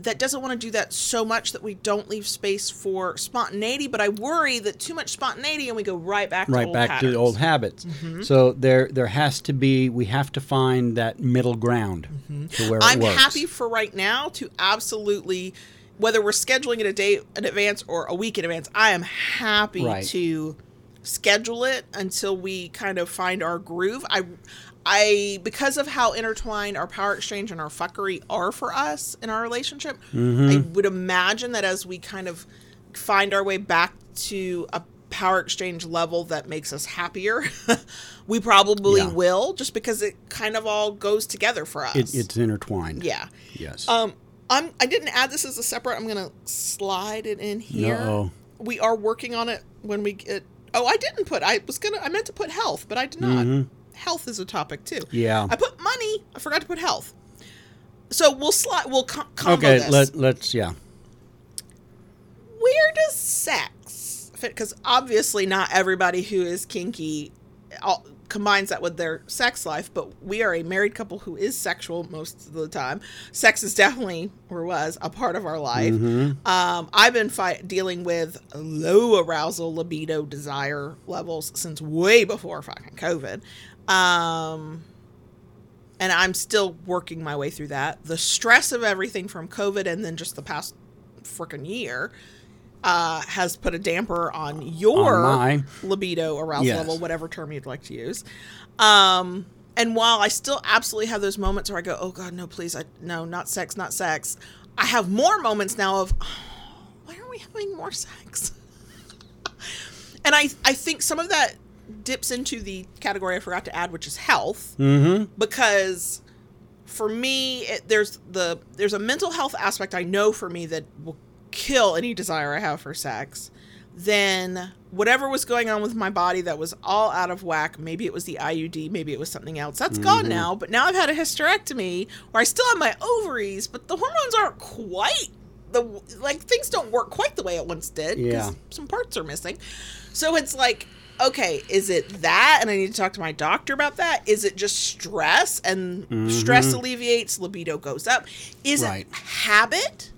that doesn't want to do that so much that we don't leave space for spontaneity. But I worry that too much spontaneity and we go right back to right old back patterns. to old habits. Mm-hmm. So there there has to be we have to find that middle ground mm-hmm. to where I'm happy for right now to absolutely, whether we're scheduling it a day in advance or a week in advance, I am happy Right. to schedule it until we kind of find our groove. I, I because of how intertwined our power exchange and our fuckery are for us in our relationship, Mm-hmm. I would imagine that as we kind of find our way back to a power exchange level that makes us happier, we probably Yeah. will, just because it kind of all goes together for us. It, it's intertwined. Yeah. Yes. Um, I'm. I didn't add this as a separate. I'm gonna slide it in here. Uh-oh. We are working on it when we get. Oh, I didn't put. I was gonna. I meant to put health, but I did not. Health is a topic too. Mm-hmm. Yeah. I put money. I forgot to put health. So we'll slide. We'll com- combo okay. this. Let let's yeah. Where does sex fit? Because obviously, not everybody who is kinky all, combines that with their sex life. But we are a married couple who is sexual most of the time. Sex is definitely or was a part of our life. Um, I've been fight, dealing with low arousal, libido, desire levels since way before fucking COVID. Um, and I'm still working my way through that. The stress of everything from COVID and then just the past freaking year uh, has put a damper on your On libido arousal Yes. level, whatever term you'd like to use. Um, and while I still absolutely have those moments where I go, "Oh God, no, please, I no, not sex, not sex," I have more moments now of, oh, "Why are we having more sex?" and I I think some of that dips into the category I forgot to add, which is health. Mm-hmm. because for me it, there's the there's a mental health aspect I know for me that will kill any desire I have for sex. Then whatever was going on with my body that was all out of whack maybe it was the IUD maybe it was something else that's gone now. But now I've had a hysterectomy where I still have my ovaries but the hormones aren't quite the like things don't work quite the way it once did Yeah. some parts are missing. So it's like okay is it that and i need to talk to my doctor about that is it just stress and stress alleviates libido goes up is Right. it habit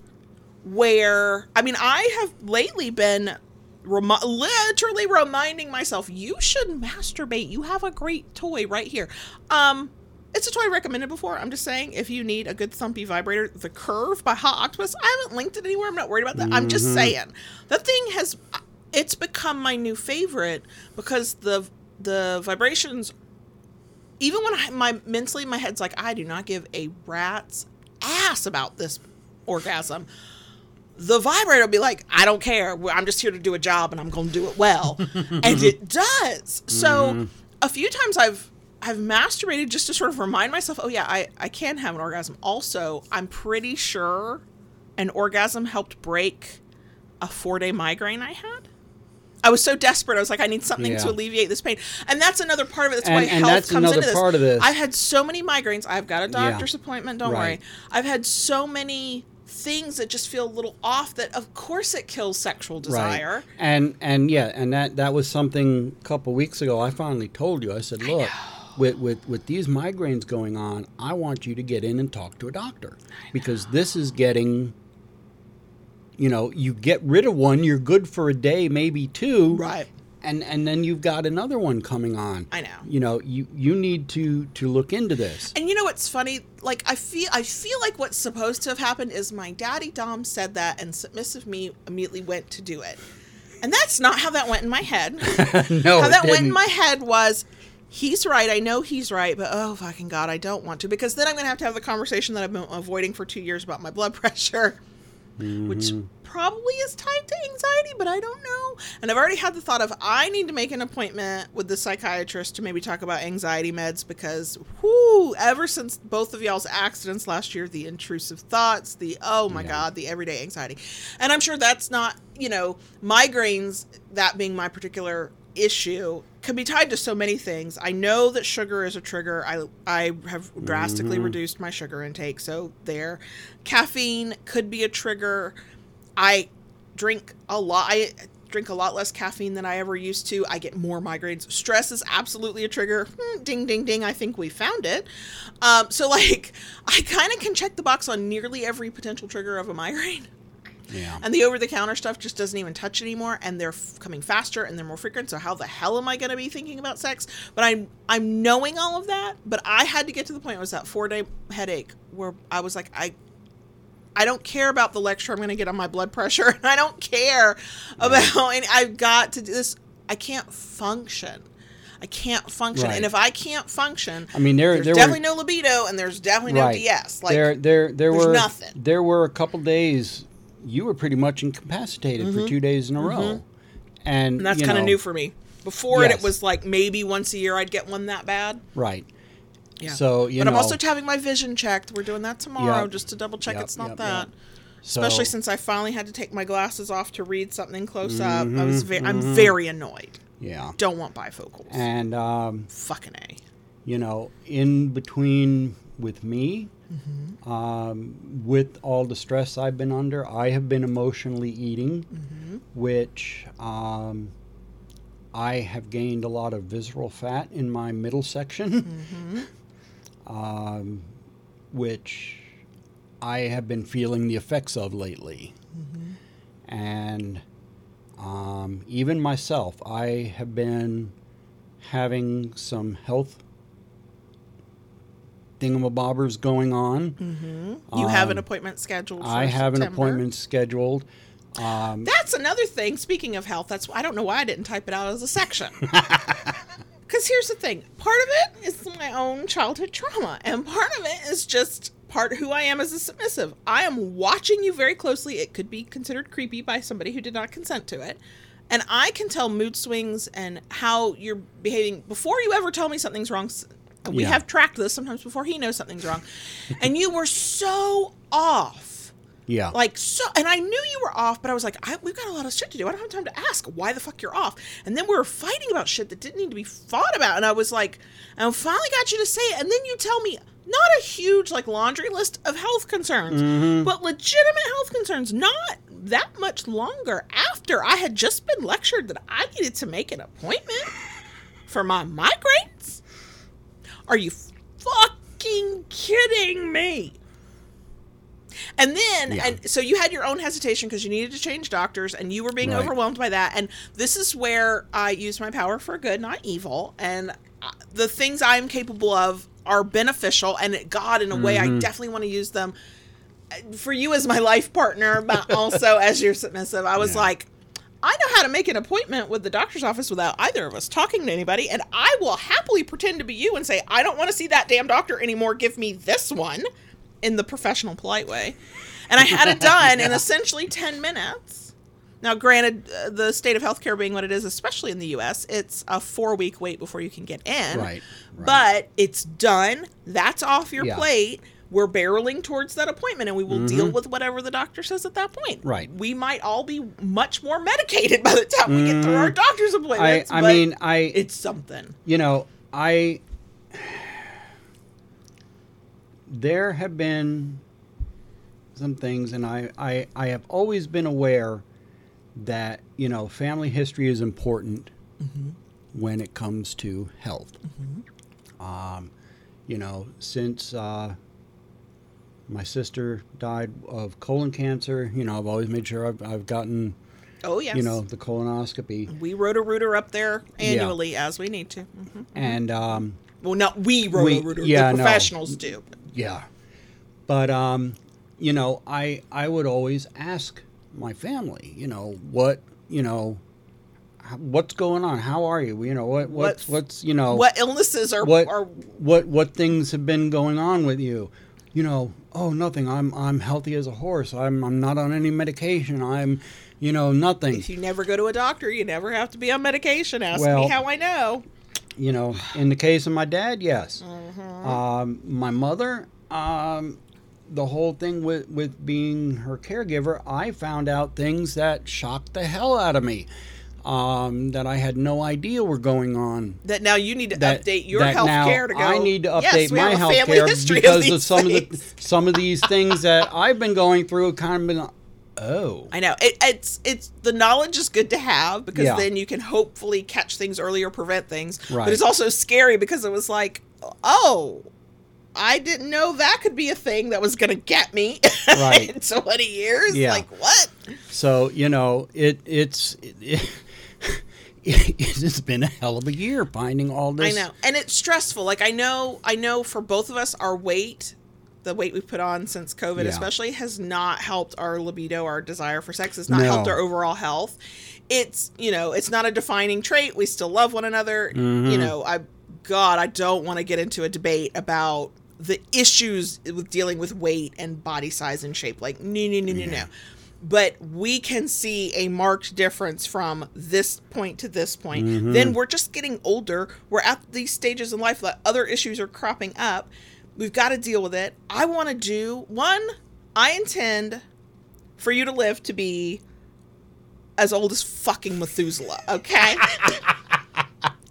where i mean i have lately been remi- literally reminding myself you should masturbate you have a great toy right here um it's a toy I recommended before. I'm just saying, if you need a good thumpy vibrator, the Curve by Hot Octopuss. I haven't linked it anywhere. I'm not worried about that. I'm just saying, that thing has, it's become my new favorite because the the vibrations even when I, my mentally my head's like I do not give a rat's ass about this orgasm. The vibrator will be like, I don't care. I'm just here to do a job and I'm going to do it well. and it mm-hmm. does. So mm-hmm. a few times I've I've masturbated just to sort of remind myself, oh yeah, I, I can have an orgasm. Also, I'm pretty sure an orgasm helped break a four day migraine I had. I was so desperate. I was like, I need something Yeah. to alleviate this pain. And that's another part of it. That's And- why and health that's comes into this. part of this. I've had so many migraines. I've got a doctor's appointment. Don't Right. worry. I've had so many things that just feel a little off that of course it kills sexual desire. Right. And and yeah, and that that was something a couple weeks ago. I finally told you. I said, look, with with with these migraines going on, I want you to get in and talk to a doctor because this is getting. You know, you get rid of one, you're good for a day, maybe two, Right. and and then you've got another one coming on. I know. You know, you you need to to look into this. And you know what's funny? Like I feel I feel like what's supposed to have happened is my daddy Dom said that and submissive me immediately went to do it. And that's not how that went in my head. no, how that went in my head was he's right. I know he's right, but oh fucking god, I don't want to because then I'm going to have to have the conversation that I've been avoiding for 2 years about my blood pressure. Which Mm-hmm. probably is tied to anxiety, but I don't know. And I've already had the thought of I need to make an appointment with the psychiatrist to maybe talk about anxiety meds because, whoo, ever since both of y'all's accidents last year, the intrusive thoughts, the oh my Yeah. god, the everyday anxiety. And I'm sure that's not, you know, migraines, that being my particular issue can be tied to so many things. I know that sugar is a trigger. I I have drastically reduced my sugar intake, so there. Caffeine could be a trigger. I drink a lot. I drink a lot less caffeine than I ever used to. I get more migraines. Stress is absolutely a trigger. Hmm, ding ding ding. I think we found it. Um, so like I kind of can check the box on nearly every potential trigger of a migraine. Yeah. And the over the counter stuff just doesn't even touch anymore and they're f- coming faster and they're more frequent. So how the hell am I going to be thinking about sex? But I'm I'm knowing all of that, but I had to get to the point it was that 4-day headache where I was like I I don't care about the lecture I'm going to get on my blood pressure and I don't care about and I've got to do this I can't function. I can't function. Right. And if I can't function, I mean, there there's there were definitely no libido and there's definitely no DS. Like there, there, there there's were nothing. There were a couple days you were pretty much incapacitated for two days in a row, and, Mm-hmm. and that's kind of new for me. Before it, Yes. it was like maybe once a year I'd get one that bad. Right. Yeah. So you but know, I'm also having my vision checked. We're doing that tomorrow Yep. just to double check Yep, it's not yep, that. Especially since I finally had to take my glasses off to read something close up. I was ve- Mm-hmm, I'm very annoyed. yeah, Don't want bifocals. and um, Fucking a. you know, in between with me, Mm-hmm. um, with all the stress I've been under, I have been emotionally eating, Mm-hmm. which um, I have gained a lot of visceral fat in my middle section, Mm-hmm. um, which I have been feeling the effects of lately. Mm-hmm. And um, even myself, I have been having some health thingamabobbers going on. You have an Um, appointment scheduled. For I have an appointment scheduled. Um, That's another thing. Speaking of health, that's I don't know why I didn't type it out as a section. Because here's the thing: part of it is my own childhood trauma, and part of it is just part who I am as a submissive. I am watching you very closely. It could be considered creepy by somebody who did not consent to it. And I can tell mood swings and how you're behaving before you ever tell me something's wrong. We Yeah. have tracked this sometimes before he knows something's wrong. and you were so off. Yeah. like so and i knew you were off but i was like I, we've got a lot of shit to do. I don't have time to ask why the fuck you're off. And then we were fighting about shit that didn't need to be fought about. And i was like i finally got you to say it. And then you tell me not a huge like laundry list of health concerns mm-hmm. but legitimate health concerns not that much longer after i had just been lectured that i needed to make an appointment for my migraines are you fucking kidding me and then, Yeah. and so you had your own hesitation because you needed to change doctors and you were being Right. overwhelmed by that. And this is where I use my power for good, not evil. And uh, the things I am capable of are beneficial. And God, in a way, Mm-hmm. I definitely want to use them uh, for you as my life partner, but also as your submissive. I was Yeah. like, I know how to make an appointment with the doctor's office without either of us talking to anybody, and I will happily pretend to be you and say, I don't want to see that damn doctor anymore. Give me this one in the professional, polite way. And I had it done in essentially 10 minutes. Now, granted, uh, the state of healthcare being what it is, especially in the US, it's a four week wait before you can get in. Right, right. But it's done. That's off your Yeah. plate. We're barreling towards that appointment and we will deal with whatever the doctor says at that point. Mm-hmm. Right. We might all be much more medicated by the time we get through our doctor's Mm-hmm. I, appointments. I but mean, I, it's something. you know, I, there have been some things, and I, I, I have always been aware that, you know, family history is important when it comes to health. Um, you know, since uh, my sister died of colon cancer, you know, I've always made sure I've, I've gotten, Oh, yes. you know, the colonoscopy. we wrote a rooter up there annually as we need to. hmm And, um, Well, not we wrote We- a rooter. yeah, the no. professionals do. Yeah. But um, you know, I I would always ask my family, you know, what, you know, what's going on? How are you? You know, what what's what's, you know, What illnesses are, what are what what things have been going on with you? You know, oh, nothing. I'm I'm healthy as a horse. I'm I'm not on any medication. I'm, you know, nothing. if you never go to a doctor, you never have to be on medication. Ask me how I know. you know, in the case of my dad, yes. Mm-hmm. Um, my mother, um, the whole thing with, with being her caregiver, I found out things that shocked the hell out of me um, that I had no idea were going on. That now you need to That, update your health care to go. I need to update we my health care because of, of, some of the some of these things that I've been going through. Kind of been, like, oh, I know it, it's it's the knowledge is good to have because Yeah. then you can hopefully catch things early or prevent things. Right. But it's also scary because it was like, oh, I didn't know that could be a thing that was going to get me Right. in 20 years. Yeah. Like what? So you know, it it's it, it, has been a hell of a year finding all this. I know, and it's stressful. Like I know, I know for both of us, our weight, the weight we've put on since COVID, Yeah. especially, has not helped our libido, our desire for sex, has not No. helped our overall health. It's you know, it's not a defining trait. We still love one another. Mm-hmm. You know, I, God, I don't want to get into a debate about the issues with dealing with weight and body size and shape. Like, no, no, no, no, no. But we can see a marked difference from this point to this point. Mm-hmm. Then we're just getting older. We're at these stages in life that other issues are cropping up. We've got to deal with it. I want to do one, I intend for you to live to be as old as fucking Methuselah, okay?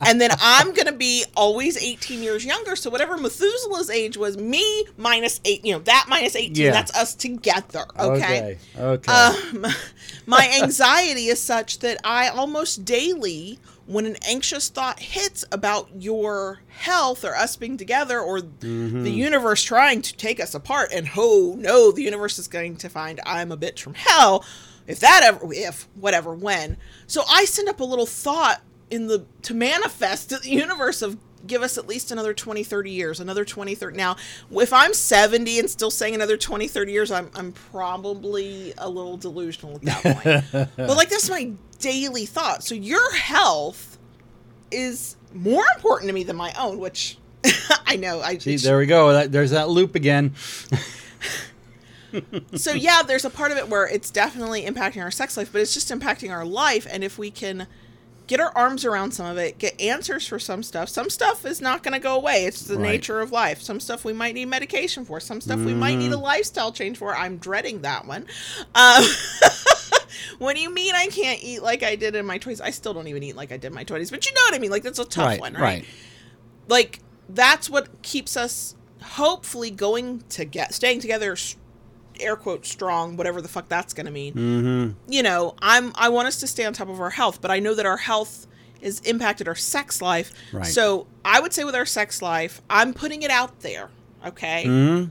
and then I'm gonna be always 18 years younger. So whatever Methuselah's age was, me minus eight, you know, that minus 18, Yeah. that's us together, okay? Okay. Okay. Um, my anxiety is such that I almost daily, when an anxious thought hits about your health or us being together or the universe trying to take us apart, and oh no, the universe is going to find I'm a bitch from hell. If that ever, if whatever, when. So I send up a little thought in the to manifest to the universe of give us at least another 20 30 years another 20 30 now if i'm 70 and still saying another 20 30 years i'm, I'm probably a little delusional at that point but like that's my daily thought so your health is more important to me than my own which i know i See, there we go. That, there's that loop again. so yeah there's a part of it where it's definitely impacting our sex life but it's just impacting our life and if we can get our arms around some of it get answers for some stuff some stuff is not going to go away it's the Right. nature of life some stuff we might need medication for some stuff we might Mm-hmm. need a lifestyle change for i'm dreading that one um, what do you mean i can't eat like i did in my 20s i still don't even eat like i did in my 20s but you know what i mean like that's a tough right. one Right. like that's what keeps us hopefully going to get staying together air quote strong whatever the fuck that's going to mean Mm-hmm. you know i'm i want us to stay on top of our health but i know that our health has impacted our sex life Right. so i would say with our sex life i'm putting it out there okay Mm-hmm.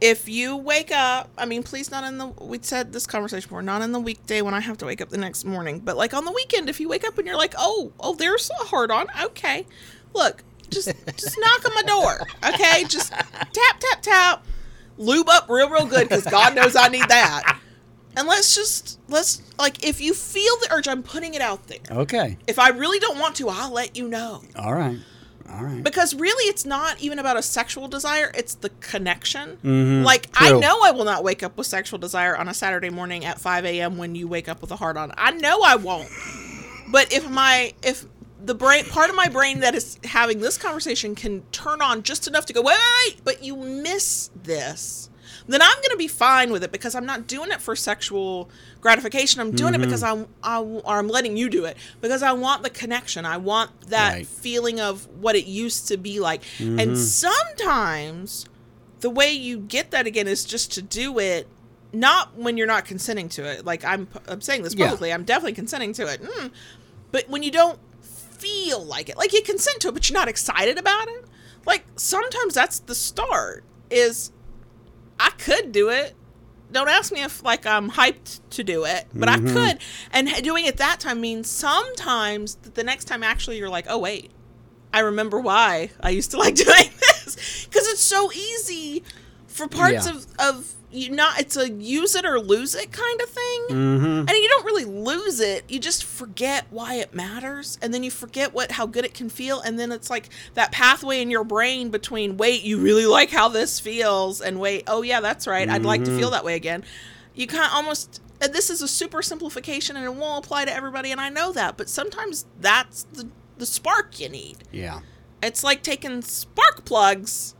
if you wake up i mean please not in the we said this conversation before not in the weekday when i have to wake up the next morning but like on the weekend if you wake up and you're like oh oh there's a hard on okay look just just knock on my door okay just tap tap tap lube up real real good because god knows i need that And let's just let's like if you feel the urge, I'm putting it out there. Okay. If I really don't want to, I'll let you know. All right. All right. Because really, it's not even about a sexual desire, it's the connection. Mhm, Like, I know I will not wake up with sexual desire on a Saturday morning at 5 a.m. when you wake up with a heart on. I know I won't. But if my, if the brain, part of my brain that is having this conversation can turn on just enough to go, wait, wait, wait, but you miss this, then I'm going to be fine with it because I'm not doing it for sexual gratification. I'm doing it because I'm, I, or I'm letting you do it because I want the connection. I want that Right. feeling of what it used to be like. And sometimes the way you get that again is just to do it not when you're not consenting to it. Like I'm, I'm saying this Yeah. publicly. I'm definitely consenting to it. Mm. But when you don't feel like it, like you consent to it, but you're not excited about it. Like sometimes that's the start. Is I could do it. Don't ask me if like I'm hyped to do it, but I mm-hmm. could. And doing it that time means sometimes that the next time actually you're like, oh wait, I remember why I used to like doing this because it's so easy for parts Yeah. of of you not. It's a use it or lose it kind of thing. Mm-hmm. And you don't really lose it. You just forget why it matters, and then you forget what how good it can feel, and then it's like that pathway in your brain between wait, you really like how this feels, and wait, oh yeah, that's right, I'd like to feel that way again. You kind of almost. And this is a super simplification, and it won't apply to everybody, and I know that. But sometimes that's the the spark you need. Yeah. It's like taking spark plugs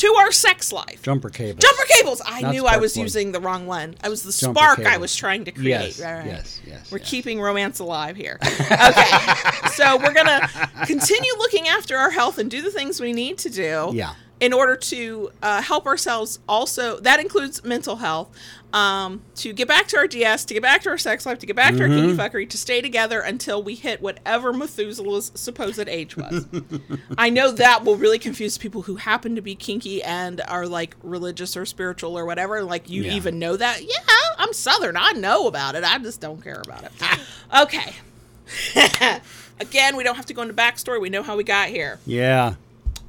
to our sex life. Jumper cable. Jumper cables. I Not knew I was plug. using the wrong one. I was the Jumper spark I was trying to create. Yes. Right, right. Yes. Yes. We're yes. keeping romance alive here. Okay. so we're going to continue looking after our health and do the things we need to do. Yeah. In order to uh, help ourselves, also, that includes mental health, um, to get back to our DS, to get back to our sex life, to get back to our kinky Mm-hmm. fuckery, to stay together until we hit whatever Methuselah's supposed age was. I know that will really confuse people who happen to be kinky and are like religious or spiritual or whatever. Like, you Yeah. even know that? Yeah, I'm Southern. I know about it. I just don't care about it. okay. Again, we don't have to go into backstory. We know how we got here. Yeah.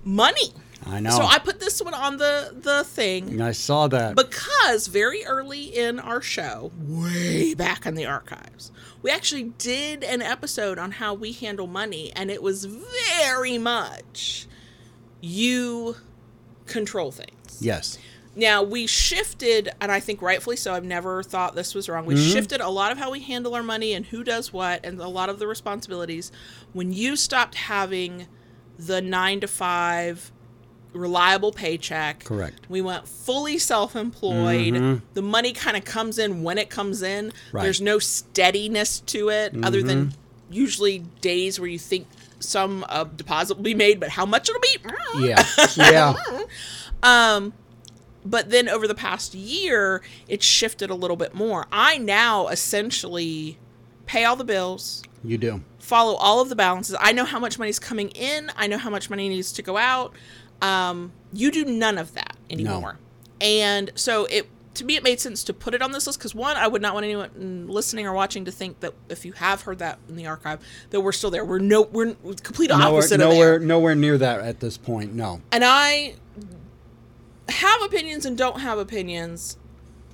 Money. I know. So I put this one on the the thing I saw that. because very early in our show, way back in the archives, we actually did an episode on how we handle money, and it was very much you control things. yes. Now we shifted, and I think rightfully so. I've never thought this was wrong. We mm-hmm. shifted a lot of how we handle our money and who does what, and a lot of the responsibilities. When you stopped having the nine to five reliable paycheck, Correct. We went fully self-employed. The money kind of comes in when it comes in. Right. There's no steadiness to it, other than usually days where you think some uh, deposit will be made, but how much it'll be. Yeah. yeah. Um, but then over the past year, it shifted a little bit more. I now essentially pay all the bills, You do. follow all of the balances. I know how much money's coming in. I know how much money needs to go out. Um, you do none of that anymore. And so it to me it made sense to put it on this list because one, I would not want anyone listening or watching to think that if you have heard that in the archive that we're still there. We're no we're complete Nowhere, opposite nowhere, nowhere near that at this point. No. And I have opinions and don't have opinions,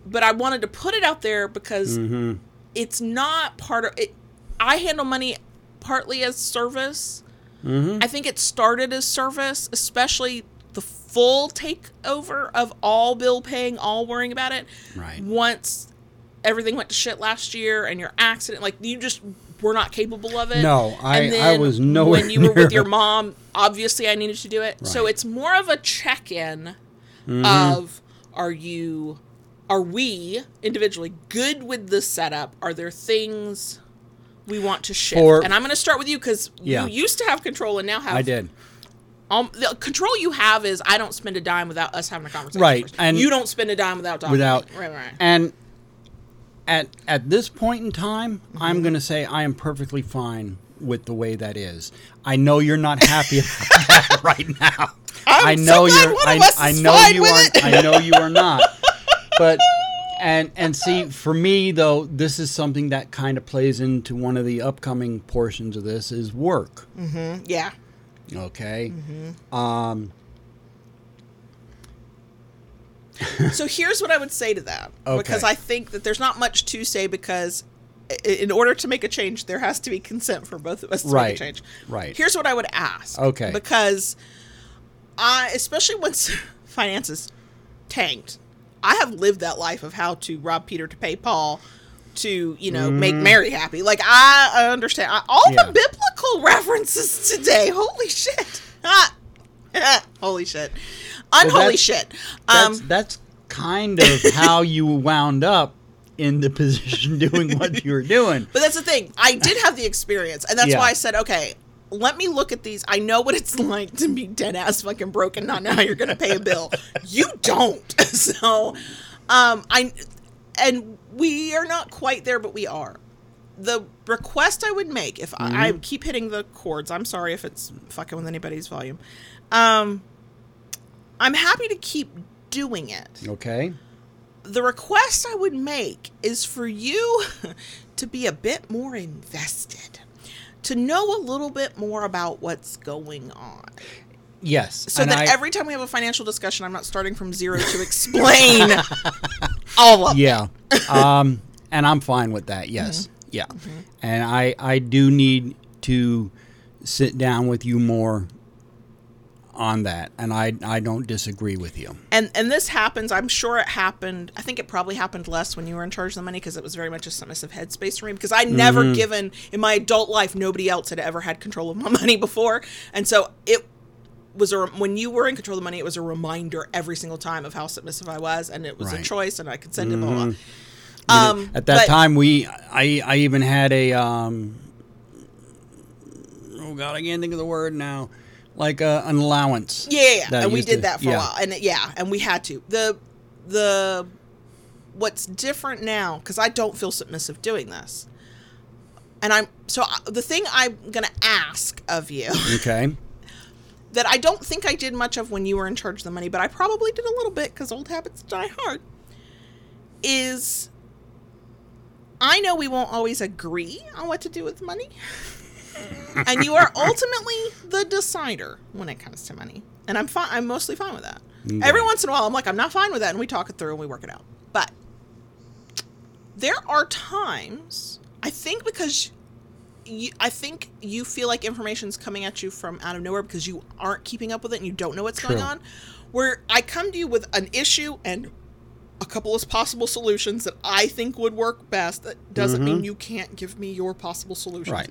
but I wanted to put it out there because Mm-hmm. it's not part of it. I handle money partly as service. Mm-hmm. I think it started as service, especially the full takeover of all bill paying, all worrying about it. Right. Once everything went to shit last year and your accident, like you just were not capable of it. No, I- And I was nowhere When you were with your mom, obviously I needed to do it. So it's more of a check in Mm-hmm. of are you are we individually good with the setup? Are there things we want to shift? For- and I'm going to start with you because Yeah. you used to have control and now have I did. Um, the control you have is I don't spend a dime without us having a conversation. Right, first. and- you don't spend a dime without talking. Without. right, right. And at at this point in time, Mm-hmm. I'm going to say I am perfectly fine with the way that is. I know you're not happy about that right now. I'm I so know glad you're. I, I know you are. I know you are not. But and and see, for me though, this is something that kind of plays into one of the upcoming portions of this is work. Yeah. Okay. Um, so here's what I would say to that Okay. because I think that there's not much to say because in order to make a change, there has to be consent for both of us to Right. make a change. Right. Here's what I would ask. Okay. Because I, especially once finances tanked, I have lived that life of how to rob Peter to pay Paul to you know make Mary happy. Like I, I understand I, all Mm-hmm. Yeah. the biblical references today. Holy shit! Ah. Holy shit! Unholy that's- shit! That's Um, that's kind of how you wound up in the position doing what you were doing. But that's the thing. I did have the experience, and that's Yeah. why I said, okay, let me look at these. I know what it's like to be dead ass fucking broken, not know how you're going to pay a bill. you don't. So, um, I, and we are not quite there, but we are. The request I would make, if I, I keep hitting the chords, I'm sorry if it's fucking with anybody's volume. Um, I'm happy to keep doing it Okay. the request I would make is for you to be a bit more invested, to know a little bit more about what's going on. Yes. So that I- every time we have a financial discussion, I'm not starting from zero to explain all of it. Yeah. Um, and I'm fine with that. Yes. Mm-hmm. Yeah. And I I do need to sit down with you more on that, and I I don't disagree with you. And and this happens. I'm sure it happened. I think it probably happened less when you were in charge of the money because it was very much a submissive headspace for me. Because I never Mm-hmm. given in my adult life, nobody else had ever had control of my money before, and so it was a when you were in control of the money, it was a reminder every single time of how submissive I was, and it was a choice, and I consented. Blah, blah, blah. You know, Um, At that but- time, we I I even had a um. Oh God, I can't think of the word now. Like uh, an allowance. Yeah, yeah, yeah. and we did to- that for a while, and yeah, and we had to. the the What's different now because I don't feel submissive doing this, and I'm so I, the thing I'm gonna ask of you Okay. that I don't think I did much of when you were in charge of the money, but I probably did a little bit because old habits die hard. Is I know we won't always agree on what to do with money. And you are ultimately the decider when it comes to money. And I'm fine I'm mostly fine with that. Okay. Every once in a while I'm like, I'm not fine with that, and we talk it through and we work it out. But there are times I think because you, I think you feel like information's coming at you from out of nowhere because you aren't keeping up with it and you don't know what's going on. Where I come to you with an issue and a couple of possible solutions that I think would work best. That doesn't mean mm-hmm. you can't give me your possible solutions. Right.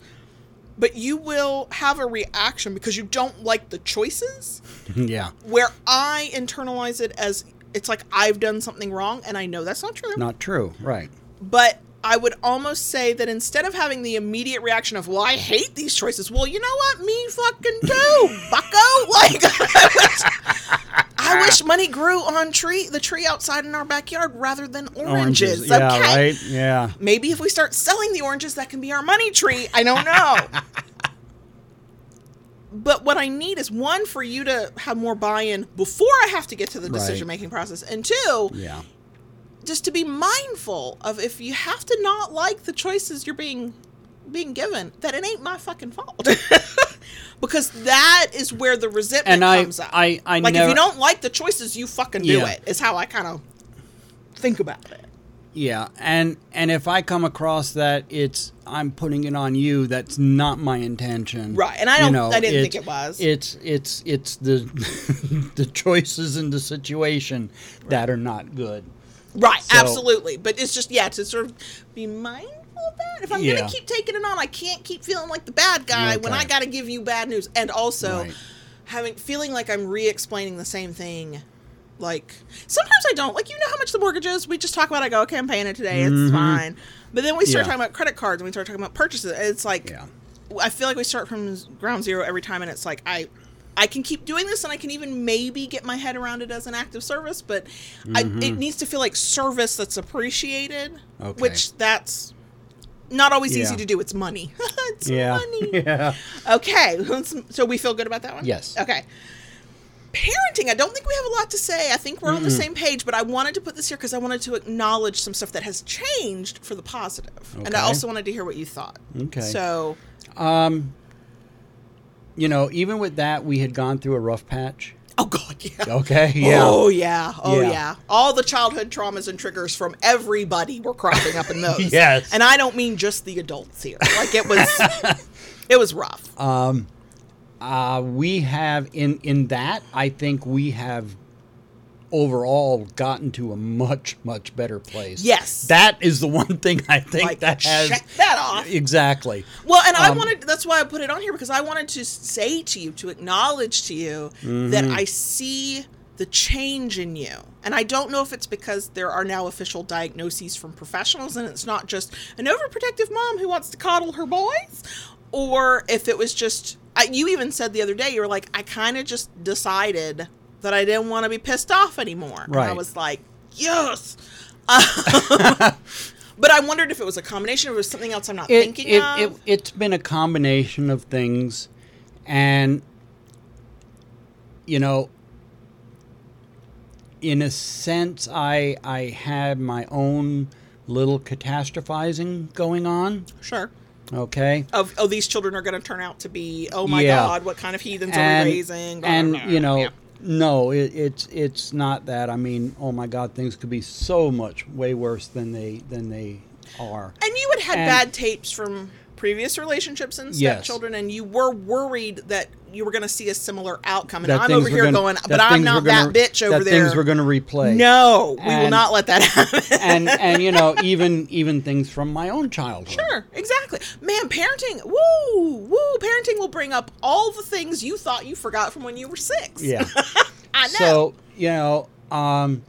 But you will have a reaction because you don't like the choices yeah. where I internalize it as it's like I've done something wrong and I know that's not true. Not true. Right. But I would almost say that instead of having the immediate reaction of, well, I hate these choices, well, you know what? Me fucking too, bucko. Like, I wish, I ah. wish money grew on tree, the tree outside in our backyard rather than oranges. Yeah. okay? Right. Yeah. Maybe if we start selling the oranges, that can be our money tree. I don't know. but what I need is one for you to have more buy-in before I have to get to the decision-making process, and two, Yeah. Just to be mindful of if you have to not like the choices you're being being given, that it ain't my fucking fault. because that is where the resentment And I- comes up. I- I like if you don't like the choices, you fucking do Yeah. it. Is how I kind of think about it. Yeah, and and if I come across that it's I'm putting it on you, that's not my intention. Right, and I don't- know, I didn't think it was. It's it's it's the the choices in the situation that are not good. Right, So- absolutely. But it's just yeah, to sort of be mindful of that. If I'm Yeah. gonna keep taking it on, I can't keep feeling like the bad guy when I got to give you bad news, and also Right. having feeling like I'm re-explaining the same thing. Like sometimes I don't. Like you know how much the mortgage is. We just talk about. I go, okay, I'm paying it today. It's fine. But then we start Mm-hmm. Yeah. talking about credit cards and we start talking about purchases. It's like Yeah. I feel like we start from ground zero every time, and it's like I, I can keep doing this, and I can even maybe get my head around it as an active service, but I, it needs to feel like service that's appreciated, Mm-hmm. Okay. which that's not always Yeah. easy to do. It's money. it's Yeah. money. Yeah. Okay, so we feel good about that one. Yes. Okay. Parenting, I don't think we have a lot to say. I think we're on the same page, but I wanted to put this here because I wanted to acknowledge some stuff that has changed for the positive, and I also wanted to hear what you thought. Okay. So Um you know, even with that we had gone through a rough patch. Oh God, yeah. Okay, yeah. Oh yeah. Oh Yeah. yeah. All the childhood traumas and triggers from everybody were cropping up in those. Yes. And I don't mean just the adults here. Like it was it was rough. Um, uh, we have in in that I think we have overall gotten to a much much better place. Yes. that is the one thing I think like that has check that off. exactly. Well, and I Um, wanted that's why I put it on here because I wanted to say to you, to acknowledge to you Mm-hmm. that I see the change in you. And I don't know if it's because there are now official diagnoses from professionals and it's not just an overprotective mom who wants to coddle her boys or if it was just I, you even said the other day you were like I kind of just decided that I didn't want to be pissed off anymore. And I was like, "Yes." Um, but I wondered if it was a combination or it was something else I'm not It, thinking it, of. it, it's been a combination of things, and you know, in a sense, I I had my own little catastrophizing going on. Sure. Okay. Of oh, these children are going to turn out to be oh my Yeah. god, what kind of heathens are we raising? Blah, and blah, blah. you know, Yeah. No, it, it's it's not that. I mean, oh my God, things could be so much way worse than they than they are. And you had had and- bad tapes from previous relationships and Yes. stepchildren, and you were worried that you were going to see a similar outcome. And That I'm over here gonna- going, but I'm not gonna- that bitch over that there. things were going to replay. No, we will not let that happen. and and you know even even things from my own childhood. Sure, exactly. Man, parenting, woo, woo, parenting will bring up all the things you thought you forgot from when you were six. Yeah. I know. so you know, um,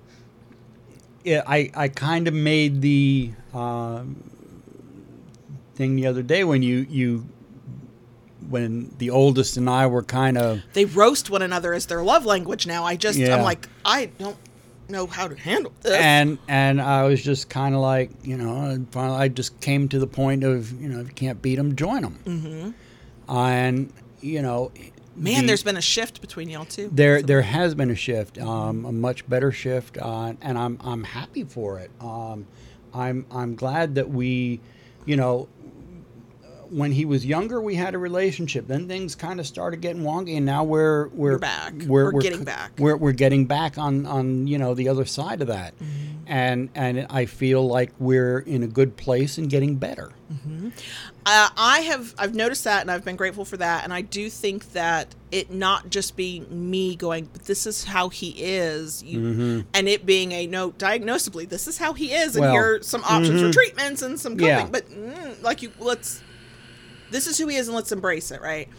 yeah, I I kind of made the um, thing the other day when you you when the oldest and I were kind of they roast one another as their love language now. I just, Yeah. I'm like, I don't know how to handle this. and and I was just kind of like you know and finally I just came to the point of you know if you can't beat them join them mm-hmm. and you know Man, the- there's been a shift between y'all too. There, there has been a shift, um, a much better shift, uh, and I'm, I'm happy for it. Um, I'm, I'm glad that we, you know, when he was younger, we had a relationship. Then things kind of started getting wonky, and now we're, we're You're back. We're getting back. We're, we're getting back on, on, you know, the other side of that, Mm-hmm. and, and I feel like we're in a good place and getting better. Uh, I have I've noticed that, and I've been grateful for that. And I do think that it not just being me going, but this is how he is, you, and it being a no diagnosably, this is how he is, and Well, here are some options for treatments and some coping. Yeah. But mm, like you, let's this is who he is, and let's embrace it, right?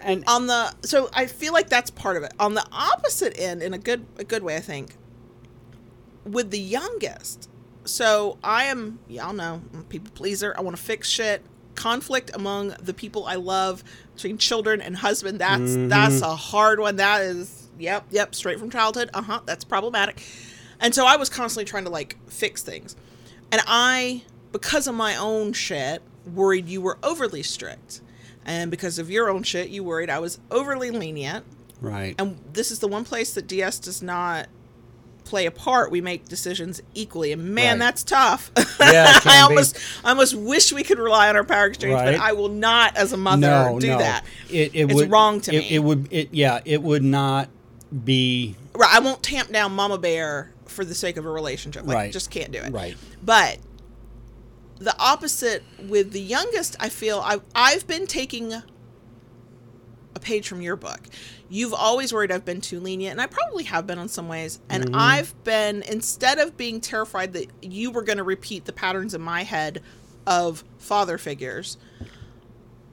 And on the so I feel like that's part of it. On the opposite end, in a good a good way, I think, with the youngest. So I am y'all know I'm a people pleaser. I want to fix shit. Conflict among the people I love between children and husband. That's that's a hard one. That is yep yep straight from childhood. Uh huh. That's problematic. And so I was constantly trying to like fix things, and I because of my own shit worried you were overly strict. And because of your own shit, you worried I was overly lenient. right, And this is the one place that DS does not play a part. We make decisions equally. And man, Right. that's tough. Yeah, I be. almost I almost wish we could rely on our power exchange, but I will not as a mother no, do no. that. It, it It's would, wrong to it, me. It would, it, yeah, it would not be Right. I won't tamp down Mama Bear for the sake of a relationship. Like Right. just can't do it. right. But the opposite with the youngest, I feel I've, I've been taking a page from your book. You've always worried I've been too lenient, and I probably have been in some ways. And Mm-hmm. I've been instead of being terrified that you were going to repeat the patterns in my head of father figures,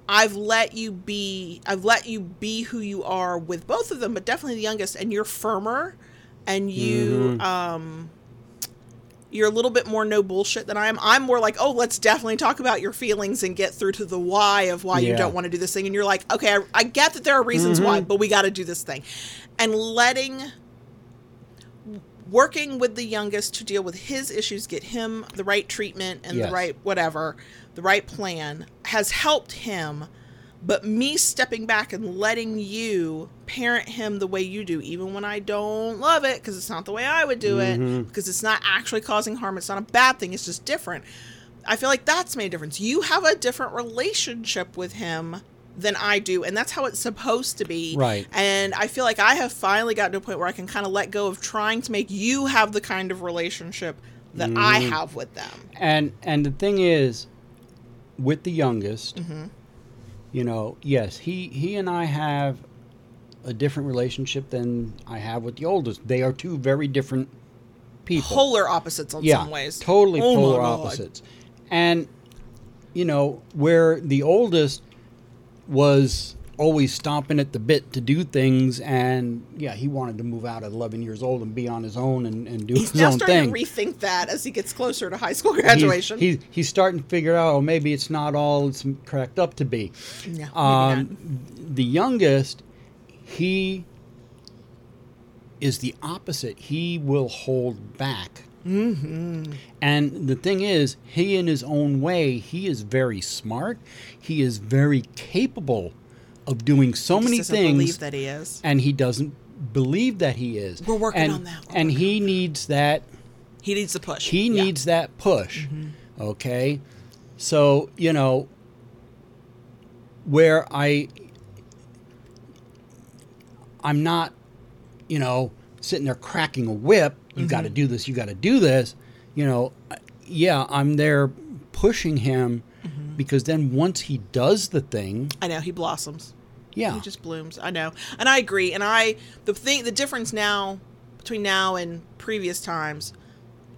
I've let you be I've let you be who you are with both of them, but definitely the youngest and you're firmer and you Mm-hmm. um you're a little bit more no bullshit than I am. I'm more like, "Oh, let's definitely talk about your feelings and get through to the why of why you don't want to do this thing." And you're like, "Okay, I, I get that there are reasons why, Mm-hmm. but we got to do this thing." And letting working with the youngest to deal with his issues, get him the right treatment and Yes. the right whatever, the right plan has helped him. But me stepping back and letting you parent him the way you do, even when I don't love it, because it's not the way I would do it, because it's not actually causing harm, it's not a bad thing, it's just different. I feel like that's made a difference. You have a different relationship with him than I do, and that's how it's supposed to be. Right. And I feel like I have finally gotten to a point where I can kind of let go of trying to make you have the kind of relationship that I Mm-hmm. have with them. And and the thing is, with the youngest, you know, yes, he he and I have a different relationship than I have with the oldest. They are two very different people. Polar opposites in yeah, some ways. totally Oh polar opposites. And you know, where the oldest was always stomping at the bit to do things and yeah he wanted to move out at 11 years old and be on his own and, and do He's his own starting to rethink that as he gets closer to high school graduation. He's, he's starting to figure out, oh, maybe it's not all it's cracked up to be. no, Um, the youngest, he is the opposite. He will hold back. Mm-hmm. And the thing is, he, in his own way, he is very smart. He is very capable of doing so many He just doesn't things believe that he is. and he doesn't believe that he is. We're working and, on that. We're and he needs that He needs to push. he Yeah. needs that push. Mm-hmm. Okay? So, you know, where I I'm not, you know, sitting there cracking a whip, you got to Mm-hmm. do this, you got to do this, you know, yeah, I'm there pushing him Mm-hmm. Because then once he does the thing, I know he blossoms. yeah. He just blooms. I know, and I agree. And I the thing the difference now between now and previous times,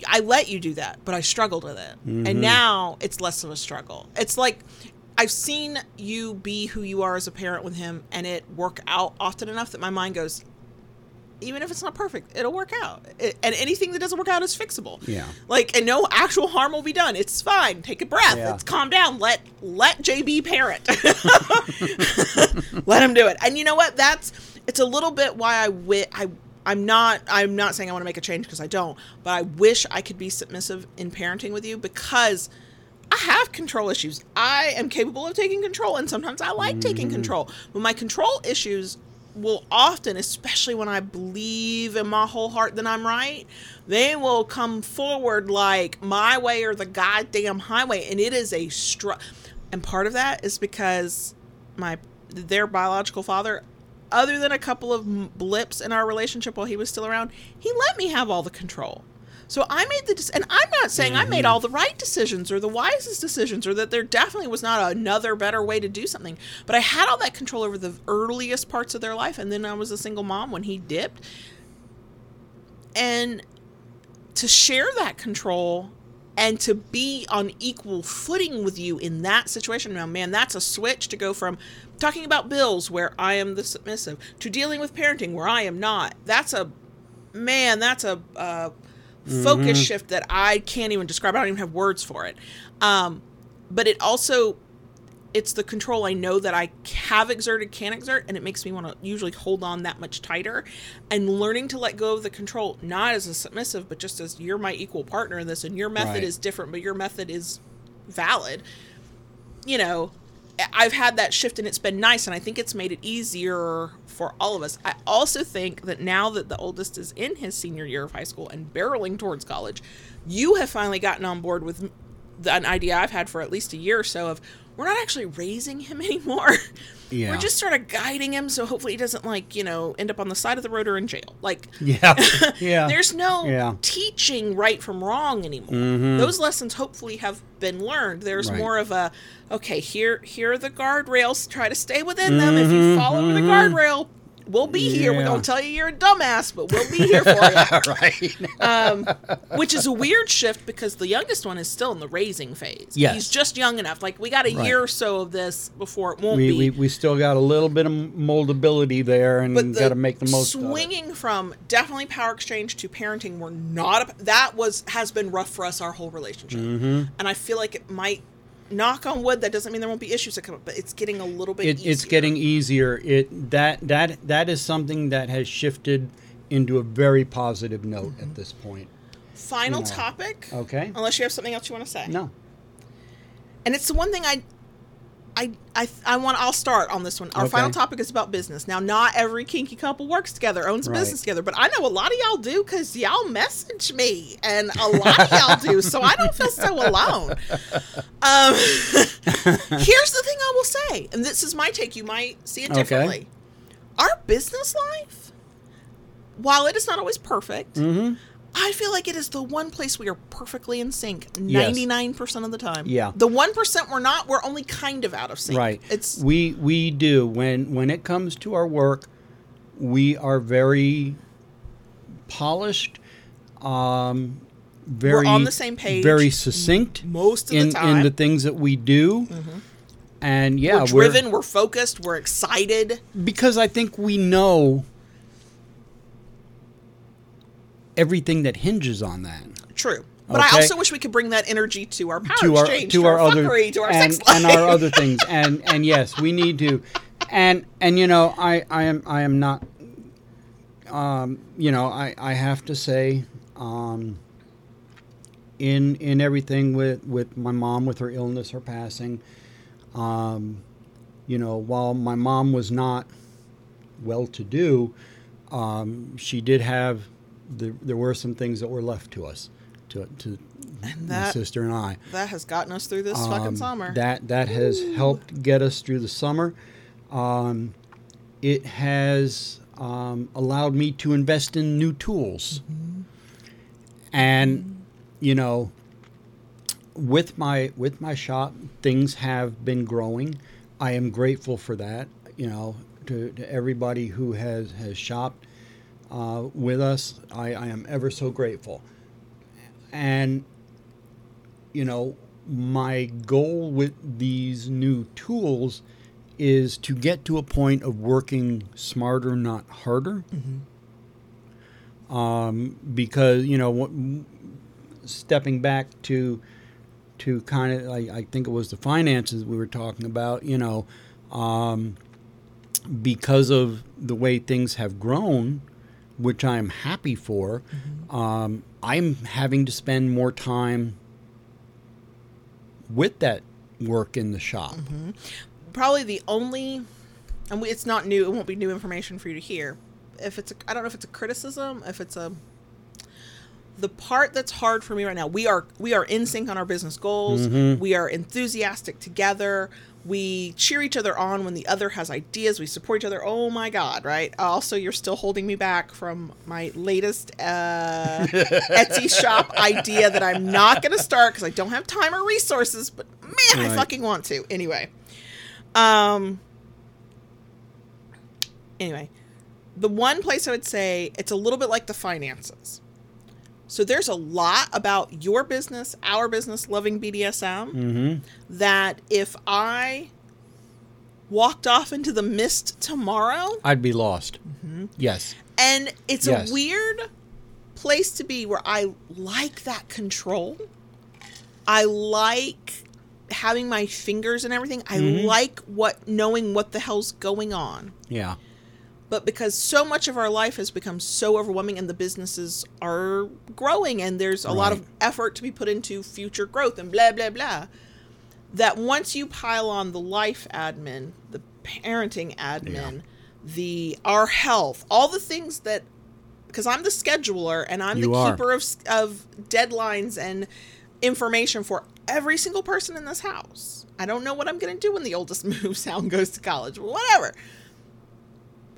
I let you do that, but I struggled with it, and mm-hmm. now it's less of a struggle. It's like. I've seen you be who you are as a parent with him and it work out often enough that my mind goes, even if it's not perfect, it'll work out. It, and anything that doesn't work out is fixable. Yeah. Like, and no actual harm will be done. It's fine. Take a breath. Yeah. Let's calm down. Let let JB parent. let him do it. And you know what? That's it's a little bit why I wi- I I'm not I'm not saying I want to make a change because I don't, but I wish I could be submissive in parenting with you because I have control issues. I am capable of taking control and sometimes I like taking mm-hmm. control. But my control issues will often, especially when I believe in my whole heart that I'm right, they will come forward like my way or the goddamn highway and it is a str and part of that is because my their biological father other than a couple of blips in our relationship while he was still around, he let me have all the control. So I made the dec- and I'm not saying I made all the right decisions or the wisest decisions or that there definitely was not another better way to do something. But I had all that control over the earliest parts of their life and then I was a single mom when he dipped. And to share that control and to be on equal footing with you in that situation now man that's a switch to go from talking about bills where i am the submissive to dealing with parenting where i am not that's a man that's a uh, focus shift that i can't even describe i don't even have words for it um, but it also it's the control I know that I have exerted, can exert, and it makes me want to usually hold on that much tighter. And learning to let go of the control, not as a submissive, but just as you're my equal partner in this, and your method Right. is different, but your method is valid. You know, I've had that shift, and it's been nice, and I think it's made it easier for all of us. I also think that now that the oldest is in his senior year of high school and barreling towards college, you have finally gotten on board with an idea I've had for at least a year or so of we're not actually raising him anymore. Yeah. We're just sort of guiding him so hopefully he doesn't like, you know, end up on the side of the road or in jail. Like Yeah. Yeah. there's no Yeah. teaching right from wrong anymore. Mm-hmm. Those lessons hopefully have been learned. There's Right. more of a okay, here here are the guardrails. Try to stay within them. If you fall over the mm-hmm. guardrail, we'll be here. We're Yeah. gonna tell you you're a dumbass, but we'll be here for you. right. um, which is a weird shift because the youngest one is still in the raising phase. Yes. He's just young enough. Like we got a Right. year or so of this before it won't we, be. we, we still got a little bit of moldability there and got to make the most of it. swinging from definitely power exchange to parenting we're not a, that was has been rough for us our whole relationship Mm-hmm. and i feel like it might knock on wood that doesn't mean there won't be issues that come up but it's getting a little bit it, easier. it's getting easier. It that that that is something that has shifted into a very positive note Mm-hmm. at this point. final you know. topic Okay. unless you have something else you want to say No. and it's the one thing i I, I, I want. I'll start on this one. Our Okay. final topic is about business. Now, not every kinky couple works together, owns a Right. business together, but I know a lot of y'all do because y'all message me, and a lot of y'all do. So I don't feel so alone. Um, here's the thing I will say, and this is my take. You might see it Okay. differently. Our business life, while it is not always perfect, Mm-hmm. I feel like it is the one place we are perfectly in sync 99% of the time. Yeah. The 1% we're not, we're only kind of out of sync. Right. It's we we do when when it comes to our work, we are very polished, um, very on the same page very succinct most of in the time. In the things that we do, and yeah, we're driven, we're, focused, we're excited. because I think we know everything that hinges on that. True. But I also wish we could bring that energy to our power to our exchange, to our, other fuckery, to our and, sex life. and our other things and and yes we need to and and you know I I am I am not um you know I I have to say um in in everything with with my mom with her illness her passing um you know while my mom was not well to do um she did have the, there were some things that were left to us to to And my sister and I that has gotten us through this fucking um, summer. That that has helped get us through the summer. Um, it has um, allowed me to invest in new tools, Mm-hmm. and you know, with my with my shop, things have been growing. I am grateful for that. You know, to, to everybody who has has shopped uh, with us, I, I am ever so grateful. And you know, my goal with these new tools is to get to a point of working smarter, not harder. Um, because you know, what, stepping back to to kind of, I, I think it was the finances we were talking about. You know, um, because of the way things have grown, which I'm happy for, mm-hmm. um, I'm having to spend more time with that work in the shop. Mm-hmm. Probably the only, and it's not new. It won't be new information for you to hear. If it's, a, I don't know if it's a criticism, if it's a, the part that's hard for me right now. We are we are in sync on our business goals. Mm-hmm. We are enthusiastic together. We cheer each other on when the other has ideas. We support each other. Oh my god, right? Also, you're still holding me back from my latest uh, Etsy shop idea that I'm not going to start because I don't have time or resources. But man, I fucking want to. Anyway, um, anyway, the one place I would say it's a little bit like the finances. So there's a lot about your business, our business, loving BDSM, Mm-hmm. that if I walked off into the mist tomorrow, I'd be lost. Yes. and it's Yes. a weird place to be where I like that control. I like having my fingers and everything. I like what knowing what the hell's going on. Yeah. But because so much of our life has become so overwhelming and the businesses are growing and there's a lot of effort to be put into future growth and blah blah blah that once you pile on the life admin, the parenting admin, the our health, all the things that because I'm the scheduler and I'm You the are. keeper of of deadlines and information for every single person in this house. I don't know what I'm going to do when the oldest moves out and goes to college, whatever.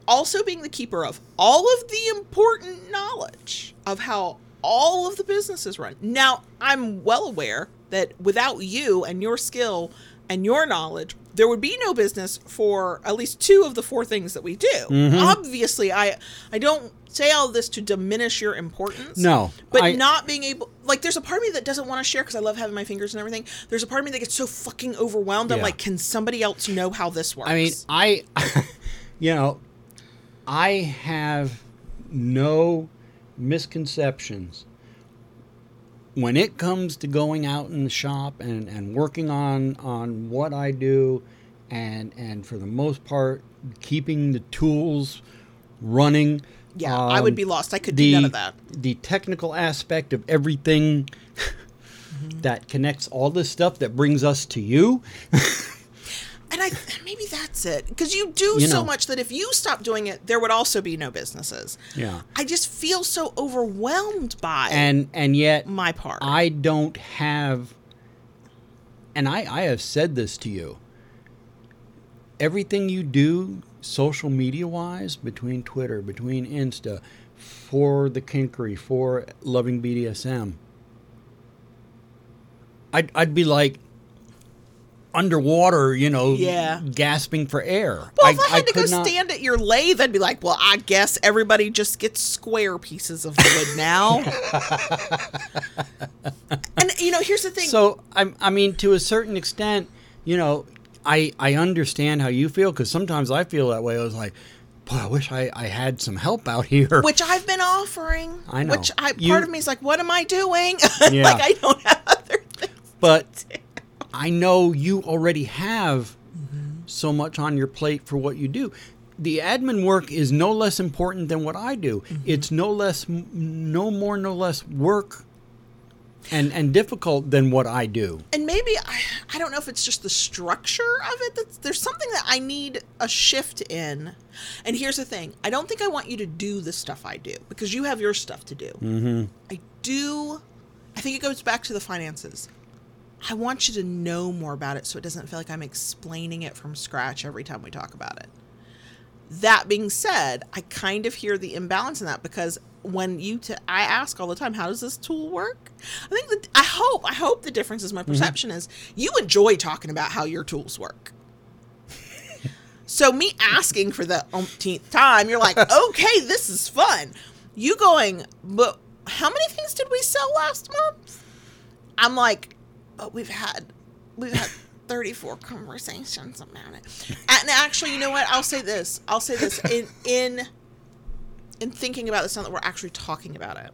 Also, being the keeper of all of the important knowledge of how all of the businesses run. Now, I'm well aware that without you and your skill and your knowledge, there would be no business for at least two of the four things that we do. Mm-hmm. Obviously, I I don't say all this to diminish your importance. No, But I- not being able like there's a part of me that doesn't want to share because I love having my fingers and everything. There's a part of me that gets so fucking overwhelmed. I'm like, can somebody else know how this works? I mean, I, you know, I have no misconceptions when it comes to going out in the shop and, and working on on what I do, and and for the most part, keeping the tools running. yeah, I would um, be lost. I could the do none of that. the technical aspect of everything Mm-hmm. that connects all this stuff that brings us to you. And I maybe that's it. Because you do You so know. much that if you stop doing it, there would also be no businesses. Yeah. I just feel so overwhelmed by And and yet my part. I don't have, and I, I have said this to you. Everything you do, social media wise, between Twitter, between Insta, for the kinkery, for loving BDSM, I'd, I'd be like underwater, you know, Yeah. gasping for air. well, if I, had to go not- stand at your lathe, I'd be like, well, I guess everybody just gets square pieces of wood now. and, you know, here's the thing. So I, I mean, to a certain extent, you know, I I understand how you feel because sometimes I feel that way. I was like, boy, I wish I, I had some help out here. which I've been offering. I know. Which I, You- part of me is like, what am I doing? Yeah. like I don't have other things. but I know you already have so much on your plate for what you do. The admin work is no less important than what I do. It's no less, no more, no less work, and and difficult than what I do. And maybe I, I don't know if it's just the structure of it. That's, there's something that I need a shift in. And here's the thing: I don't think I want you to do the stuff I do because you have your stuff to do. Mm-hmm. I do. I think it goes back to the finances. I want you to know more about it so it doesn't feel like I'm explaining it from scratch every time we talk about it. That being said, I kind of hear the imbalance in that because when you t- I ask all the time, how does this tool work? I think that I hope I hope the difference is my mm-hmm. perception is you enjoy talking about how your tools work. so me asking for the umpteenth time, you're like, okay, this is fun. You going, but how many things did we sell last month? I'm like, but we've had we've had 34 conversations about it. And actually, you know what? I'll say this. I'll say this in in in thinking about this now that we're actually talking about it.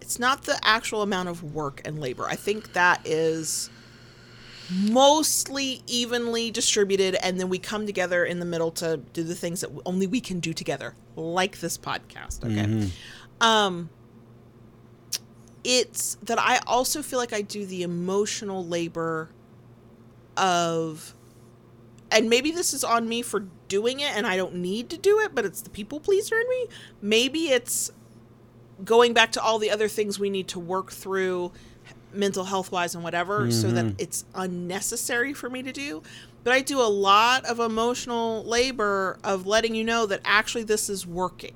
It's not the actual amount of work and labor. I think that is mostly evenly distributed and then we come together in the middle to do the things that only we can do together like this podcast okay um it's that I also feel like I do the emotional labor of and maybe this is on me for doing it and I don't need to do it, but it's the people pleaser in me. Maybe it's going back to all the other things we need to work through mental health wise and whatever so that mm-hmm. it's unnecessary for me to do. But I do a lot of emotional labor of letting you know that actually this is working.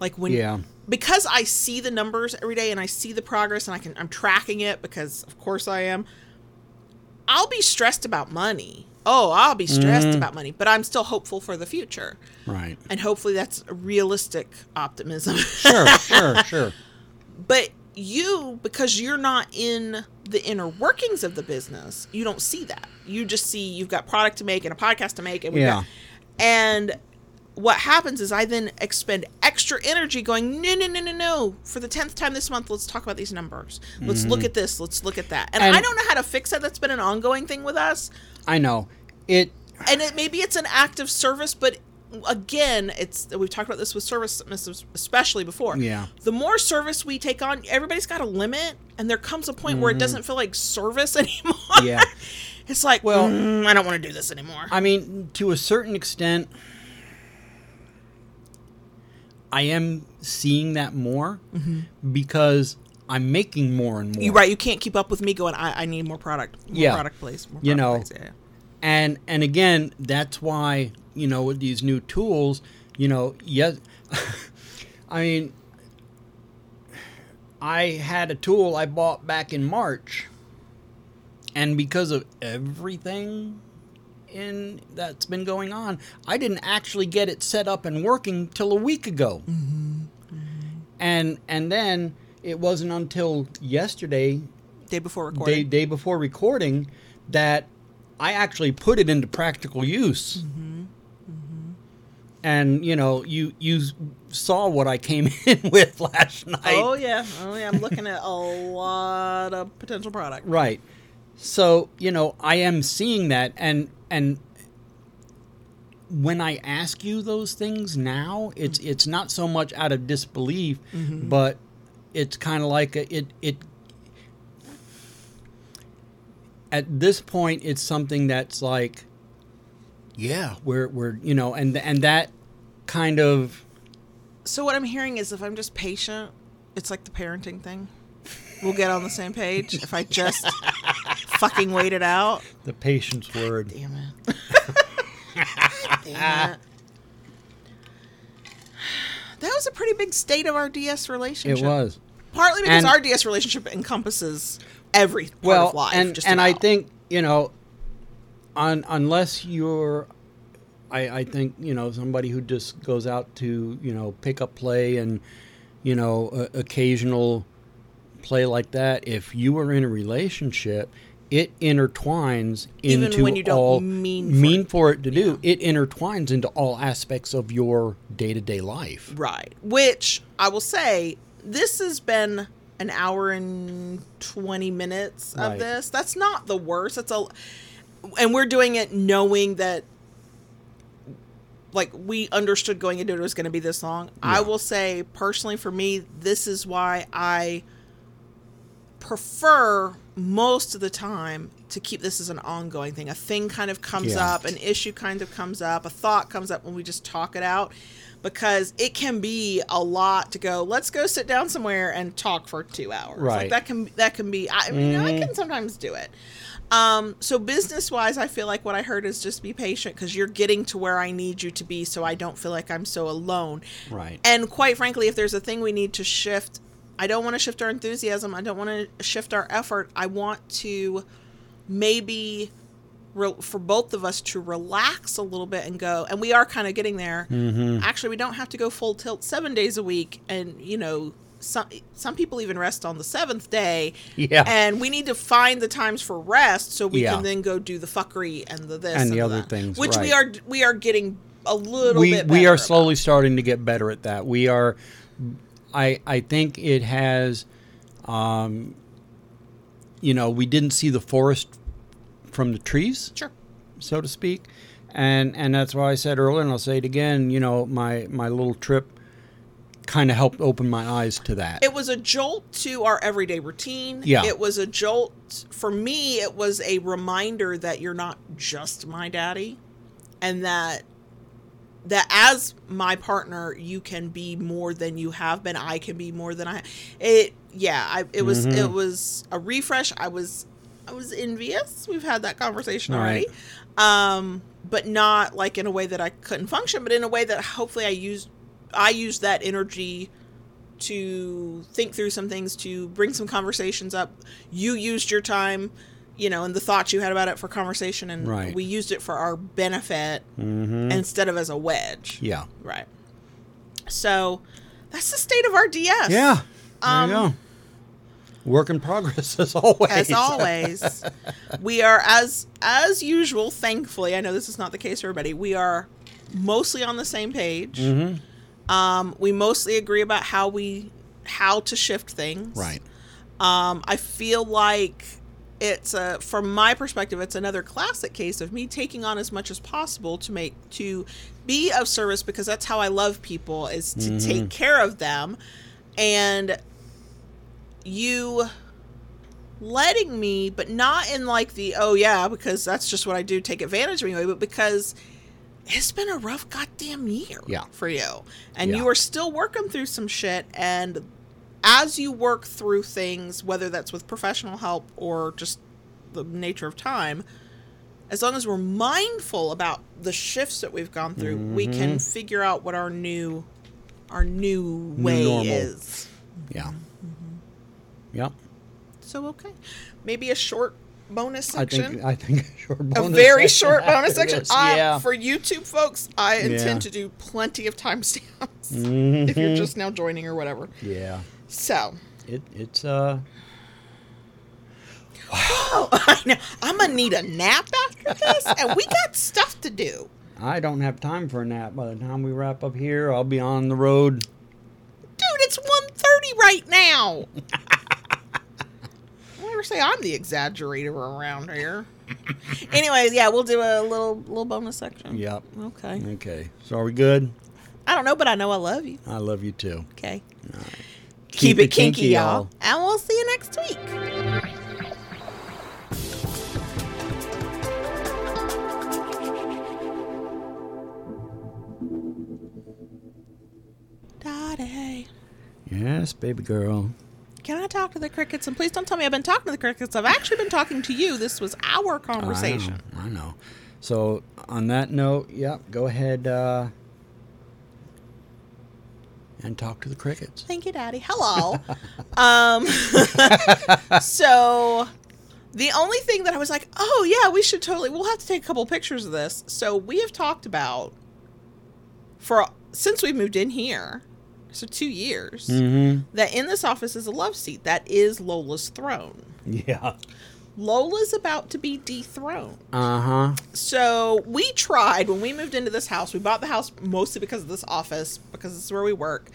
Like when Yeah. because I see the numbers every day and I see the progress and I can I'm tracking it because of course I am. I'll be stressed about money. Oh, I'll be stressed Mm-hmm. about money, but I'm still hopeful for the future. Right. And hopefully that's realistic optimism. Sure. sure. Sure. but you because you're not in the inner workings of the business, you don't see that. You just see you've got product to make and a podcast to make and Yeah. got, and what happens is I then expend extra energy going, no, no, no, no, no. For the 10th time this month, let's talk about these numbers. Let's look at this. Let's look at that. And, And- I don't know how to fix that. That's been an ongoing thing with us. I know it. And it, maybe it's an act of service, but again, it's we've talked about this with service, especially before. Yeah. The more service we take on, everybody's got a limit, and there comes a point where it doesn't feel like service anymore. Mm-hmm. Yeah. It's like, Well- well, I don't want to do this anymore. I mean, to a certain extent, I am seeing that more because I'm making more and more. Mm-hmm. You're right. You can't keep up with me going. I, I need more product. More Yeah. product, please. More You product, know. Yeah, yeah. and and again that's why you know with these new tools you know yes i mean i had a tool i bought back in march and because of everything in that's been going on i didn't actually get it set up and working till a week ago and and then it wasn't until yesterday Day before day recording. day before recording that I actually put it into practical use. Mm-hmm. And you know, you you saw what I came in with last night, oh yeah. Oh yeah. I'm looking at a lot of potential product. right? So you know, I am seeing that, and and when I ask you those things now, it's mm-hmm. it's not so much out of disbelief, mm-hmm. but it's kind of like a, it it at this point it's something that's like yeah, we're we're you know, and and that kind of So what I'm hearing is if I'm just patient, it's like the parenting thing. We'll get on the same page if I just fucking wait it out. the patience word. Damn it. Damn it. That was a pretty big state of our DS relationship. It was. Partly because And- our DS relationship encompasses every part well, of life. and and I think you know, on unless you're, I I think you know somebody who just goes out to you know pick up play and you know a, occasional play like that. If you are in a relationship. It intertwines Even into when you don't all mean for mean it. for it to do. It intertwines into all aspects of your day to day life. Right. Which I will say, this has been an hour and 20 minutes of Right. this. That's not the worst. That's a and we're doing it knowing that like we understood going into it, it was going to be this long. I will say personally for me, this is why I prefer most of the time to keep this as an ongoing thing. A thing kind of comes Yeah. up, an issue kind of comes up, a thought comes up when we just talk it out because it can be a lot to go, let's go sit down somewhere and talk for 2 hours. Like Right. that can that can be I mean, I can sometimes do it. Um, so business wise, I feel like what I heard is just be patient because you're getting to where I need you to be, so I don't feel like I'm so alone. Right. And quite frankly, if there's a thing we need to shift, I don't want to shift our enthusiasm. I don't want to shift our effort. I want to maybe re- for both of us to relax a little bit and go. And we are kind of getting there. Mm-hmm. Actually, we don't have to go full tilt seven days a week. And you know, some some people even rest on the seventh day. Yeah. And we need to find the times for rest so we Yeah. can then go do the fuckery and the this And the other that, things, which we are we are getting a little we bit. we are about. slowly starting to get better at that. We are. I I think it has. Um, you know, we didn't see the forest from the trees, Sure. so to speak, and and that's why I said earlier, and I'll say it again. You know, my my little trip kind of helped open my eyes to that. It was a jolt to our everyday routine. Yeah. It was a jolt for me. It was a reminder that you're not just my daddy, and that that as my partner, you can be more than you have been. I can be more than I. It yeah. I it was Mm-hmm. it was a refresh. I was I was envious. We've had that conversation Right. already. Um, but not like in a way that I couldn't function, but in a way that hopefully I used I used that energy to think through some things, to bring some conversations up. You used your time, you know, and the thoughts you had about it for conversation, and Right. we used it for our benefit hmm instead of as a wedge. Yeah. Right. So that's the state of our DS. Yeah. There Um, you go. Work in progress as always. As always, we are as as usual. Thankfully, I know this is not the case for everybody. We are mostly on the same page. Mhm. Um, we mostly agree about how we how to shift things. Right. Um, I feel like it's a, from my perspective, it's another classic case of me taking on as much as possible to make to be of service because that's how I love people is to mm-hmm. take care of them, and you letting me, but not in like the oh yeah because that's just what I do, take advantage of me way, but because it's been a rough goddamn year Yeah. for you, and Yeah. you are still working through some shit and as you work through things, whether that's with professional help or just the nature of time, as long as we're mindful about the shifts that we've gone through, we can figure out what our new our new way normal. is. Yeah. Mm-hmm. Yep. So okay, maybe a short bonus I section. think I think a short a very short bonus section. this, yeah. For YouTube folks, I intend Yeah. to do plenty of timestamps Mhm. if you're just now joining or whatever. yeah. So, It it's uh oh, I know. I'm gonna need a nap after this, and we got stuff to do. I don't have time for a nap. By the time we wrap up here, I'll be on the road. Dude, it's 1.30 right now. I never say I'm the exaggerator around here. Anyways, yeah, we'll do a little little bonus section. Yep. Okay. Okay. So are we good? I don't know, but I know I love you. I love you too. Okay. Keep, Keep it kinky, kinky y'all. And we'll see you next week. Daddy. Yes, baby girl. Can I talk to the crickets? And please don't tell me I've been talking to the crickets. I've actually been talking to you. This was our conversation. I know. I know. So, on that note, yeah, go ahead. Uh, and talk to the crickets. Thank you, Daddy. Hello. um, so the only thing that I was like, oh yeah, we should totally. We'll have to take a couple pictures of this. So we have talked about for since we moved in here, so two years, Mm-hmm. that in this office is a love seat. That is Lola's throne. Yeah. Lola's about to be dethroned. Uh huh. So we tried when we moved into this house. We bought the house mostly because of this office, because this is where we work.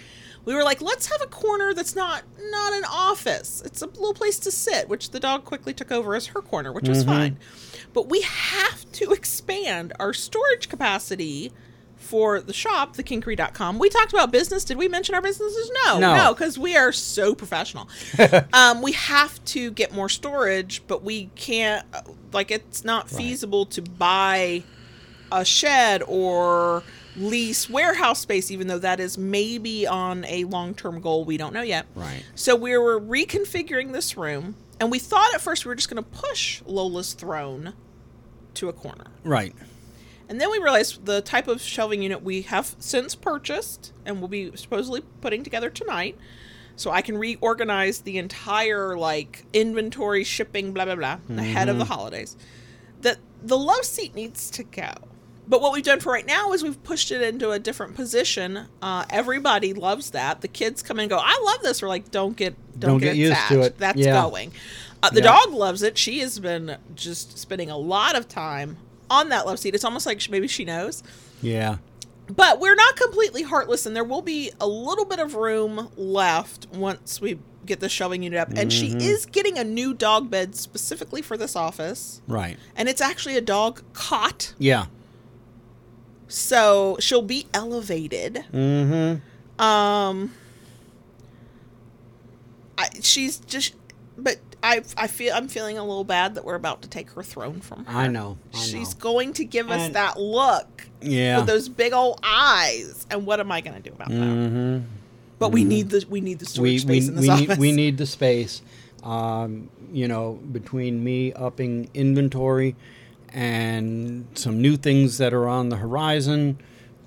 We were like, let's have a corner that's not not an office. It's a little place to sit, which the dog quickly took over as her corner, which was fine. But we have to expand our storage capacity for the shop, thekinkery.com. We talked about business. Did we mention our businesses? No, No. no, because we are so professional. um, we have to get more storage, but we can't. uh, Like, it's not feasible to buy a shed or lease warehouse space, even though that is maybe on a long term goal. We don't know yet. Right. So we were reconfiguring this room, and we thought at first we were just going to push Lola's throne to a corner. Right. And then we realized the type of shelving unit we have since purchased and will be supposedly putting together tonight. So I can reorganize the entire like inventory, shipping, blah blah blah, ahead of the holidays. That the love seat needs to go. But what we've done for right now is we've pushed it into a different position. Uh, everybody loves that. The kids come in and go, "I love this." We're like, "Don't get, don't, Don't get, get used attached. to it. That's Yeah. going." Uh, the Yeah. dog loves it. She has been just spending a lot of time on that love seat. It's almost like maybe she knows. Yeah. But we're not completely heartless, and there will be a little bit of room left once we get the shelving unit up. And she is getting a new dog bed specifically for this office, Right. and it's actually a dog cot, Yeah. so she'll be elevated. Mm-hmm. Um, I, she's just, but I I feel I'm feeling a little bad that we're about to take her throne from her. I know. I She's know. going to give us And- that look Yeah. with those big old eyes, and what am I going to do about that? Mm-hmm. But we need the we need the storage we, space we, in this we office. need we need the space. Um, you know, between me upping inventory and some new things that are on the horizon,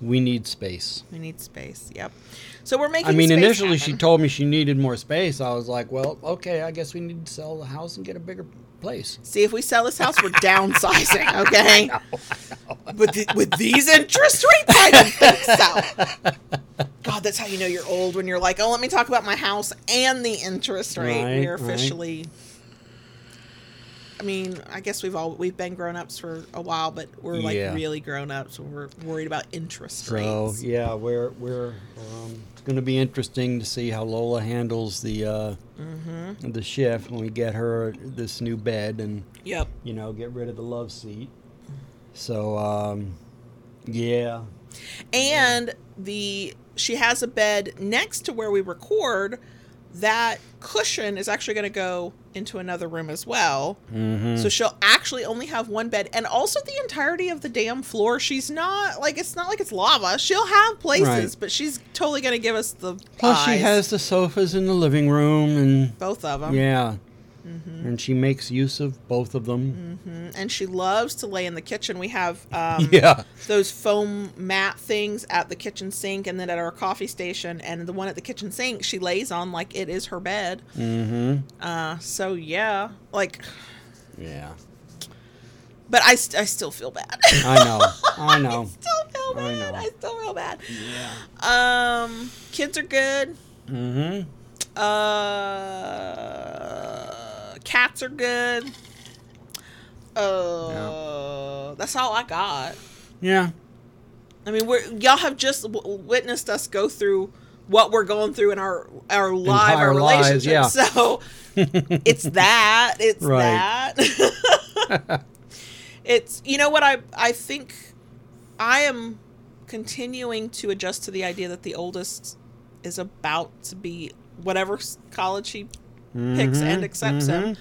we need space. We need space. Yep. So we're making. I mean, initially she told me she needed more space. I was like, well, okay, I guess we need to sell the house and get a bigger place. See, if we sell this house, we're downsizing. Okay. But th- with these interest rates, I don't think so. God, that's how you know you're old when you're like, oh, let me talk about my house and the interest rate. Right, we're right. I mean, I guess we've all we've been grown ups for a while, but we're like Yeah. really grown ups. We're worried about interest So rates. yeah, we're we're um, it's going to be interesting to see how Lola handles the uh, Mm-hmm. the shift when we get her this new bed and Yep. you know get rid of the love seat. So um, yeah, and the she has a bed next to where we record that cushion is actually going to go into another room as well. Mm-hmm. so she'll actually only have one bed and also the entirety of the damn floor she's not like it's not like it's lava. She'll have places Right. but she's totally going to give us the plus she has the sofas in the living room and both of them yeah, Mm-hmm. and she makes use of both of them. and she loves to lay in the kitchen we have um, Yeah, those foam mat things at the kitchen sink and then at our coffee station and the one at the kitchen sink she lays on like it is her bed mm-hmm. uh so yeah like yeah. but i, st- I still feel bad I know, I know. I still feel I bad know. I, still feel bad Yeah. um kids are good Mm-hmm. uh cats are good uh that's all i got Yeah. I mean, we're y'all have just w- witnessed us go through what we're going through in our our live Entire our lives, relationship. yeah. So it's that. It's Right. that. it's you know what I I think I am continuing to adjust to the idea that the oldest is about to be whatever college college he picks Mm-hmm. and accepts him.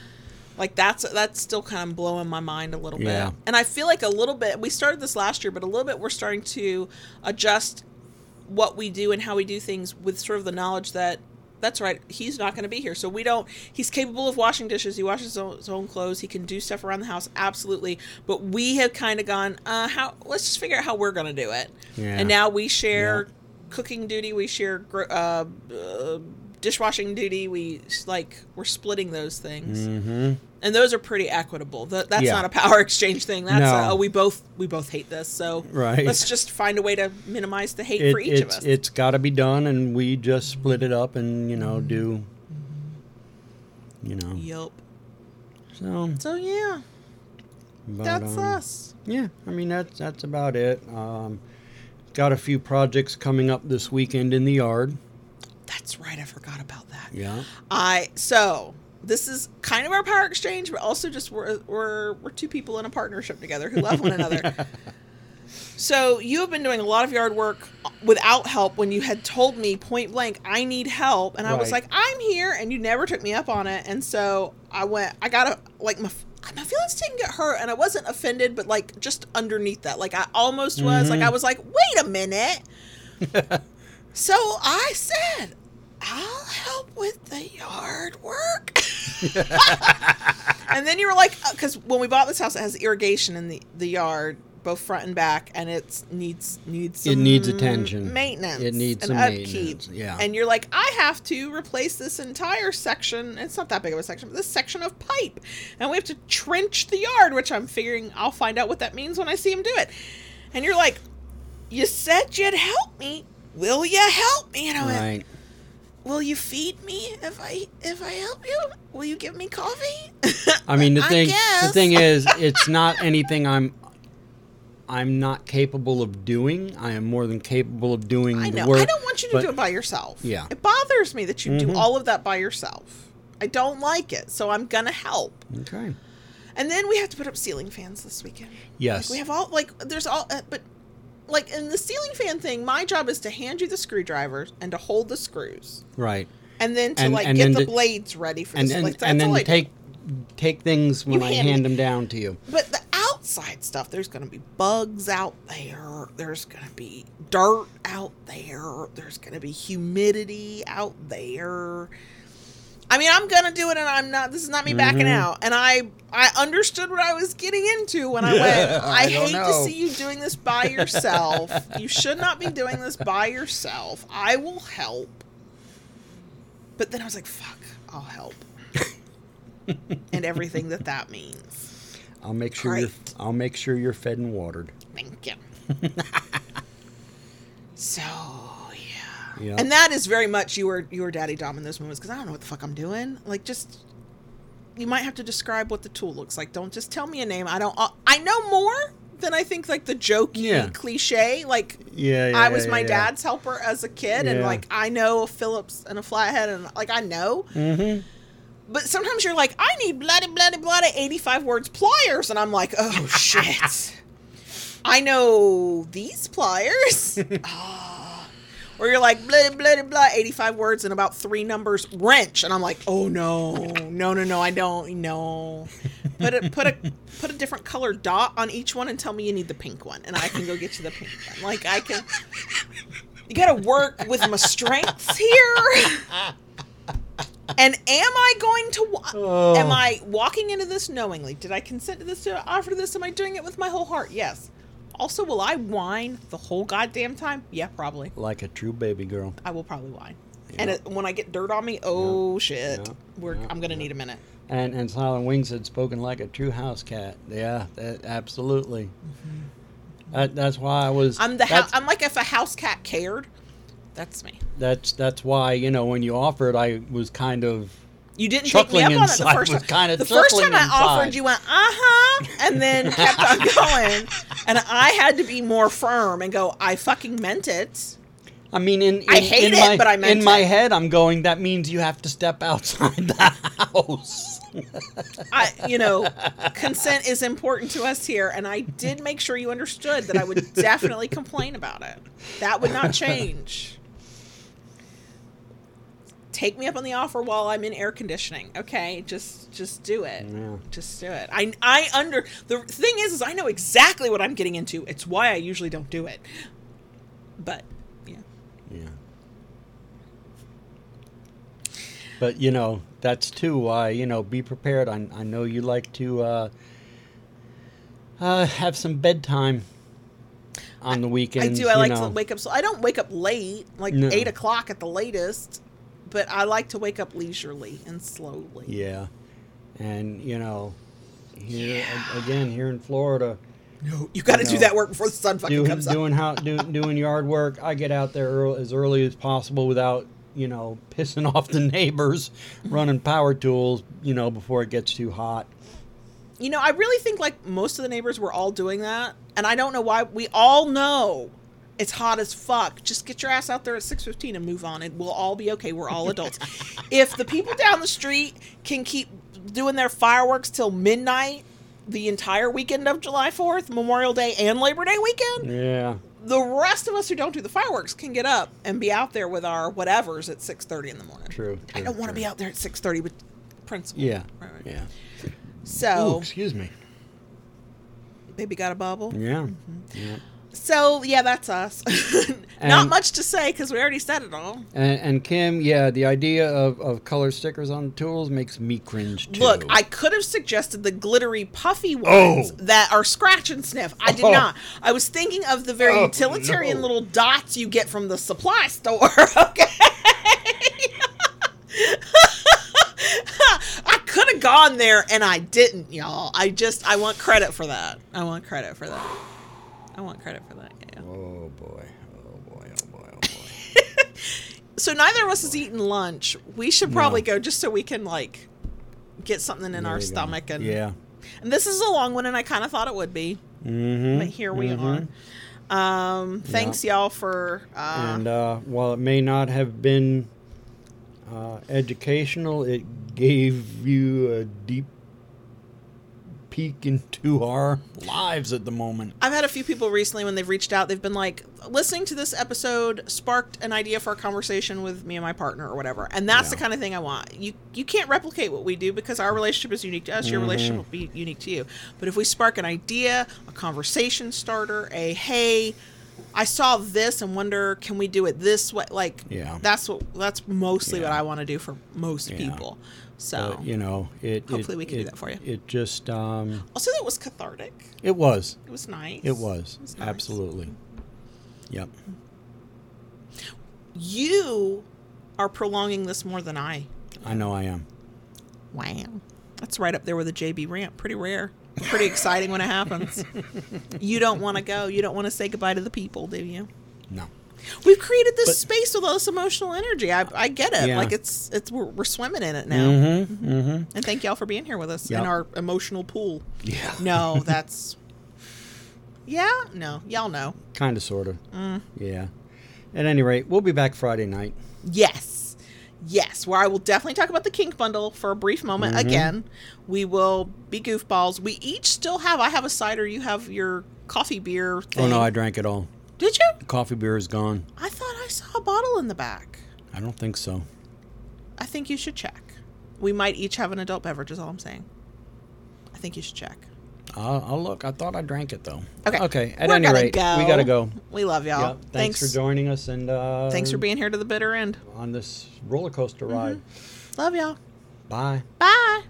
Like that's that's still kind of blowing my mind a little Yeah. bit. And I feel like a little bit we started this last year, but a little bit we're starting to adjust what we do and how we do things with sort of the knowledge that that's right he's not going to be here so we don't he's capable of washing dishes he washes his own, his own clothes he can do stuff around the house absolutely but we have kind of gone uh how let's just figure out how we're going to do it Yeah. and now we share Yeah. cooking duty we share uh, uh dishwashing duty we like we're splitting those things Mm-hmm. and those are pretty equitable. That, that's Yeah. not a power exchange thing. That's No. a, oh, we both we both hate this. So Right. let's just find a way to minimize the hate It, for each of us. it's got to be done, and we just split it up, and you know do. You know, Yep. so So yeah, but, that's um, us. Yeah, I mean that's that's about it. Um, got a few projects coming up this weekend in the yard. That's right. I forgot about that. Yeah. I so this is kind of our power exchange, but also just we're we're, we're two people in a partnership together who love one another. So you have been doing a lot of yard work without help when you had told me point blank I need help and I was like I'm here and you never took me up on it and so I went I got a like my my feelings didn't get hurt and I wasn't offended but like just underneath that like I almost was like I mm-hmm. was like wait a minute so I said I'll help with the yard work and then you were like uh, because when we bought this house it has irrigation in the the yard both front and back and it needs needs It needs attention. maintenance It needs some upkeep maintenance, yeah. and you're like i have to replace this entire section it's not that big of a section but this section of pipe and we have to trench the yard which i'm figuring i'll find out what that means when i see him do it and you're like you said you'd help me will you help me and i went Right. Will you feed me if i if i help you will you give me coffee I mean the thing the thing is it's not anything I'm I'm not capable of doing. I am more than capable of doing I the know. work. I don't want you to but- do it by yourself. Yeah. It bothers me that you do Mhm. all of that by yourself. I don't like it, so I'm gonna help. Okay. And then we have to put up ceiling fans this weekend. Yes. Like we have all like there's all uh, but like in the ceiling fan thing, my job is to hand you the screwdrivers and to hold the screws, right. and then to And- like and get the to- blades ready for And this. then like, that's and then all to I do. take take things when I hand hand them down to you. But the outside stuff, there's going to be bugs out there. There's going to be dirt out there. There's going to be humidity out there. I mean, I'm going to do it and I'm not this is not me backing Mhm. out. And I I understood what I was getting into when I went, I, I hate to see you doing this by yourself. you should not be doing this by yourself. I will help. But then I was like, fuck, I'll help. and everything that that means. I'll make sure you're I'll make sure you're fed and watered. Thank you. so Yeah. and that is very much you were you were daddy dom in those moments because I don't know what the fuck I'm doing. Like just you might have to describe what the tool looks like. Don't just tell me a name. I don't. uh, I know more than I think like the jokey Yeah. cliche. Like Yeah, yeah. I was yeah, my dad's helper as a kid, and like I know a Phillips and a flathead, and like I know. Mhm. But sometimes you're like, I need bloody, bloody, bloody, 85 words pliers. And I'm like, oh, shit. I know these pliers. Ah. Or you're like, blah, blah, blah, 85 words and about three numbers, wrench. And I'm like, oh, no, no, no, no, I don't, no. Put a, put a, put a different color dot on each one and tell me you need the pink one. And I can go get you the pink one. Like, I can, you got to work with my strengths here. And am I going to? Wa- Oh. Am I walking into this knowingly? Did I consent to this? To offer this? Am I doing it with my whole heart? Yes. Also, will I whine the whole goddamn time? Yeah, probably. Like a true baby girl. I will probably whine. And it, when I get dirt on me, oh shit, Yeah. we're Yeah. I'm gonna need a minute. And and Silent Wings had spoken like a true house cat. Yeah, that, absolutely. That, that's why I was. Mm-hmm. I'm the house. that's, I'm like if a house cat cared. That's me. that's that's why you know when you offered, I was kind of You didn't Chuckling take me up on it the first time. kinda the first time I offered, you went uh huh, and then kept on going, and I had to be more firm and go. I fucking meant it. I mean, in, in I hate in it, my, but I meant in my head, I'm going. That means you have to step outside the house. I, you know, consent is important to us here, and I did make sure you understood that I would definitely complain about it. That would not change. Take me up on the offer while I'm in air conditioning. Okay, just just do it. Yeah. Just do it. I I under the thing is is I know exactly what I'm getting into. It's why I usually don't do it. But yeah. Yeah. But you know, that's too why you know be prepared. I, I know you like to uh, uh, have some bedtime on the weekends. I do. I like know. to wake up. So I don't wake up late, like No. eight o'clock at the latest. But I like to wake up leisurely and slowly. Yeah, and you know, here a- again here in Florida, No, you got to do that work before the sun fucking doing comes up. doing how do, doing yard work. I get out there early, as early as possible without you know pissing off the neighbors, running power tools. You know before it gets too hot. You know, I really think like most of the neighbors were all doing that, and I don't know why. We all know it's hot as fuck. Just get your ass out there at six fifteen and move on, and we'll all be okay. We're all adults. if the people down the street can keep doing their fireworks till midnight, the entire weekend of July Fourth, Memorial Day, and Labor Day weekend, Yeah, the rest of us who don't do the fireworks can get up and be out there with our whatevers at six thirty in the morning. true. I don't want to be out there at six thirty with principal. Yeah, Right, right. yeah. So, Ooh, excuse me. baby got a bubble. Yeah, Mm-hmm. yeah. So yeah, that's us. And- Not much to say because we already said it all. And, and Kim, yeah, the idea of, of color stickers on tools makes me cringe too. Look, I could have suggested the glittery, puffy Oh. ones that are scratch and sniff. I did Oh. not. I was thinking of the very Oh, utilitarian no. little dots you get from the supply store. Okay. I could have gone there and I didn't, y'all. I just I want credit for that. I want credit for that. I want credit for that. Yeah. Oh boy, oh boy, oh boy, oh boy. So neither of us has eaten lunch. We should probably No. go just so we can like get something in There our you go. stomach and yeah. And this is a long one, and I kind of thought it would be, Mm-hmm. but here we are. Um, thanks y'all for. Uh, and uh, while it may not have been uh, educational, it gave you a deep peek into our lives at the moment. I've had a few people recently when they've reached out, they've been like, listening to this episode sparked an idea for a conversation with me and my partner or whatever. And that's the kind of thing I want. You you can't replicate what we do because our relationship is unique to us. Your Mm-hmm. relationship will be unique to you. But if we spark an idea, a conversation starter, a hey, I saw this and wonder can we do it this way? Like Yeah. that's what that's mostly what I want to do for most Yeah. people. So But, you know, it. Hopefully it- we can do that for you. It just, um, also that was cathartic. it was, It was nice. it was, It was nice. absolutely. Yep. You are prolonging this more than I. I know I am. Wow. That's right up there with a JB rant. Pretty rare. Pretty exciting when it happens. You don't want to go. You don't want to say goodbye to the people, do you? No. We've created this But- space with all this emotional energy. I, I get it. Yeah. Like it's it's we're, we're swimming in it now. Mm-hmm. Mm-hmm. And thank y'all for being here with us in our emotional pool. Yeah. No, that's yeah. No, y'all know. Kind of, sort of. Mm. Yeah. At any rate, we'll be back Friday night. Yes. Yes, where I will definitely talk about the kink bundle for a brief moment Mm-hmm. again. We will be goofballs. We each still have I have a cider, you have your coffee beer thing. Oh no, I drank it all. Did you? The coffee beer is gone. I thought I saw a bottle in the back. I don't think so. I think you should check. We might each have an adult beverage is all I'm saying. I think you should check. I'll, I'll look. I thought I drank it though. Okay. Okay. At We're any rate, we gotta go. We love y'all. Yep. Thanks, for joining us and uh, Thanks for being here to the bitter end. on this roller coaster ride. Love y'all. Bye. Bye.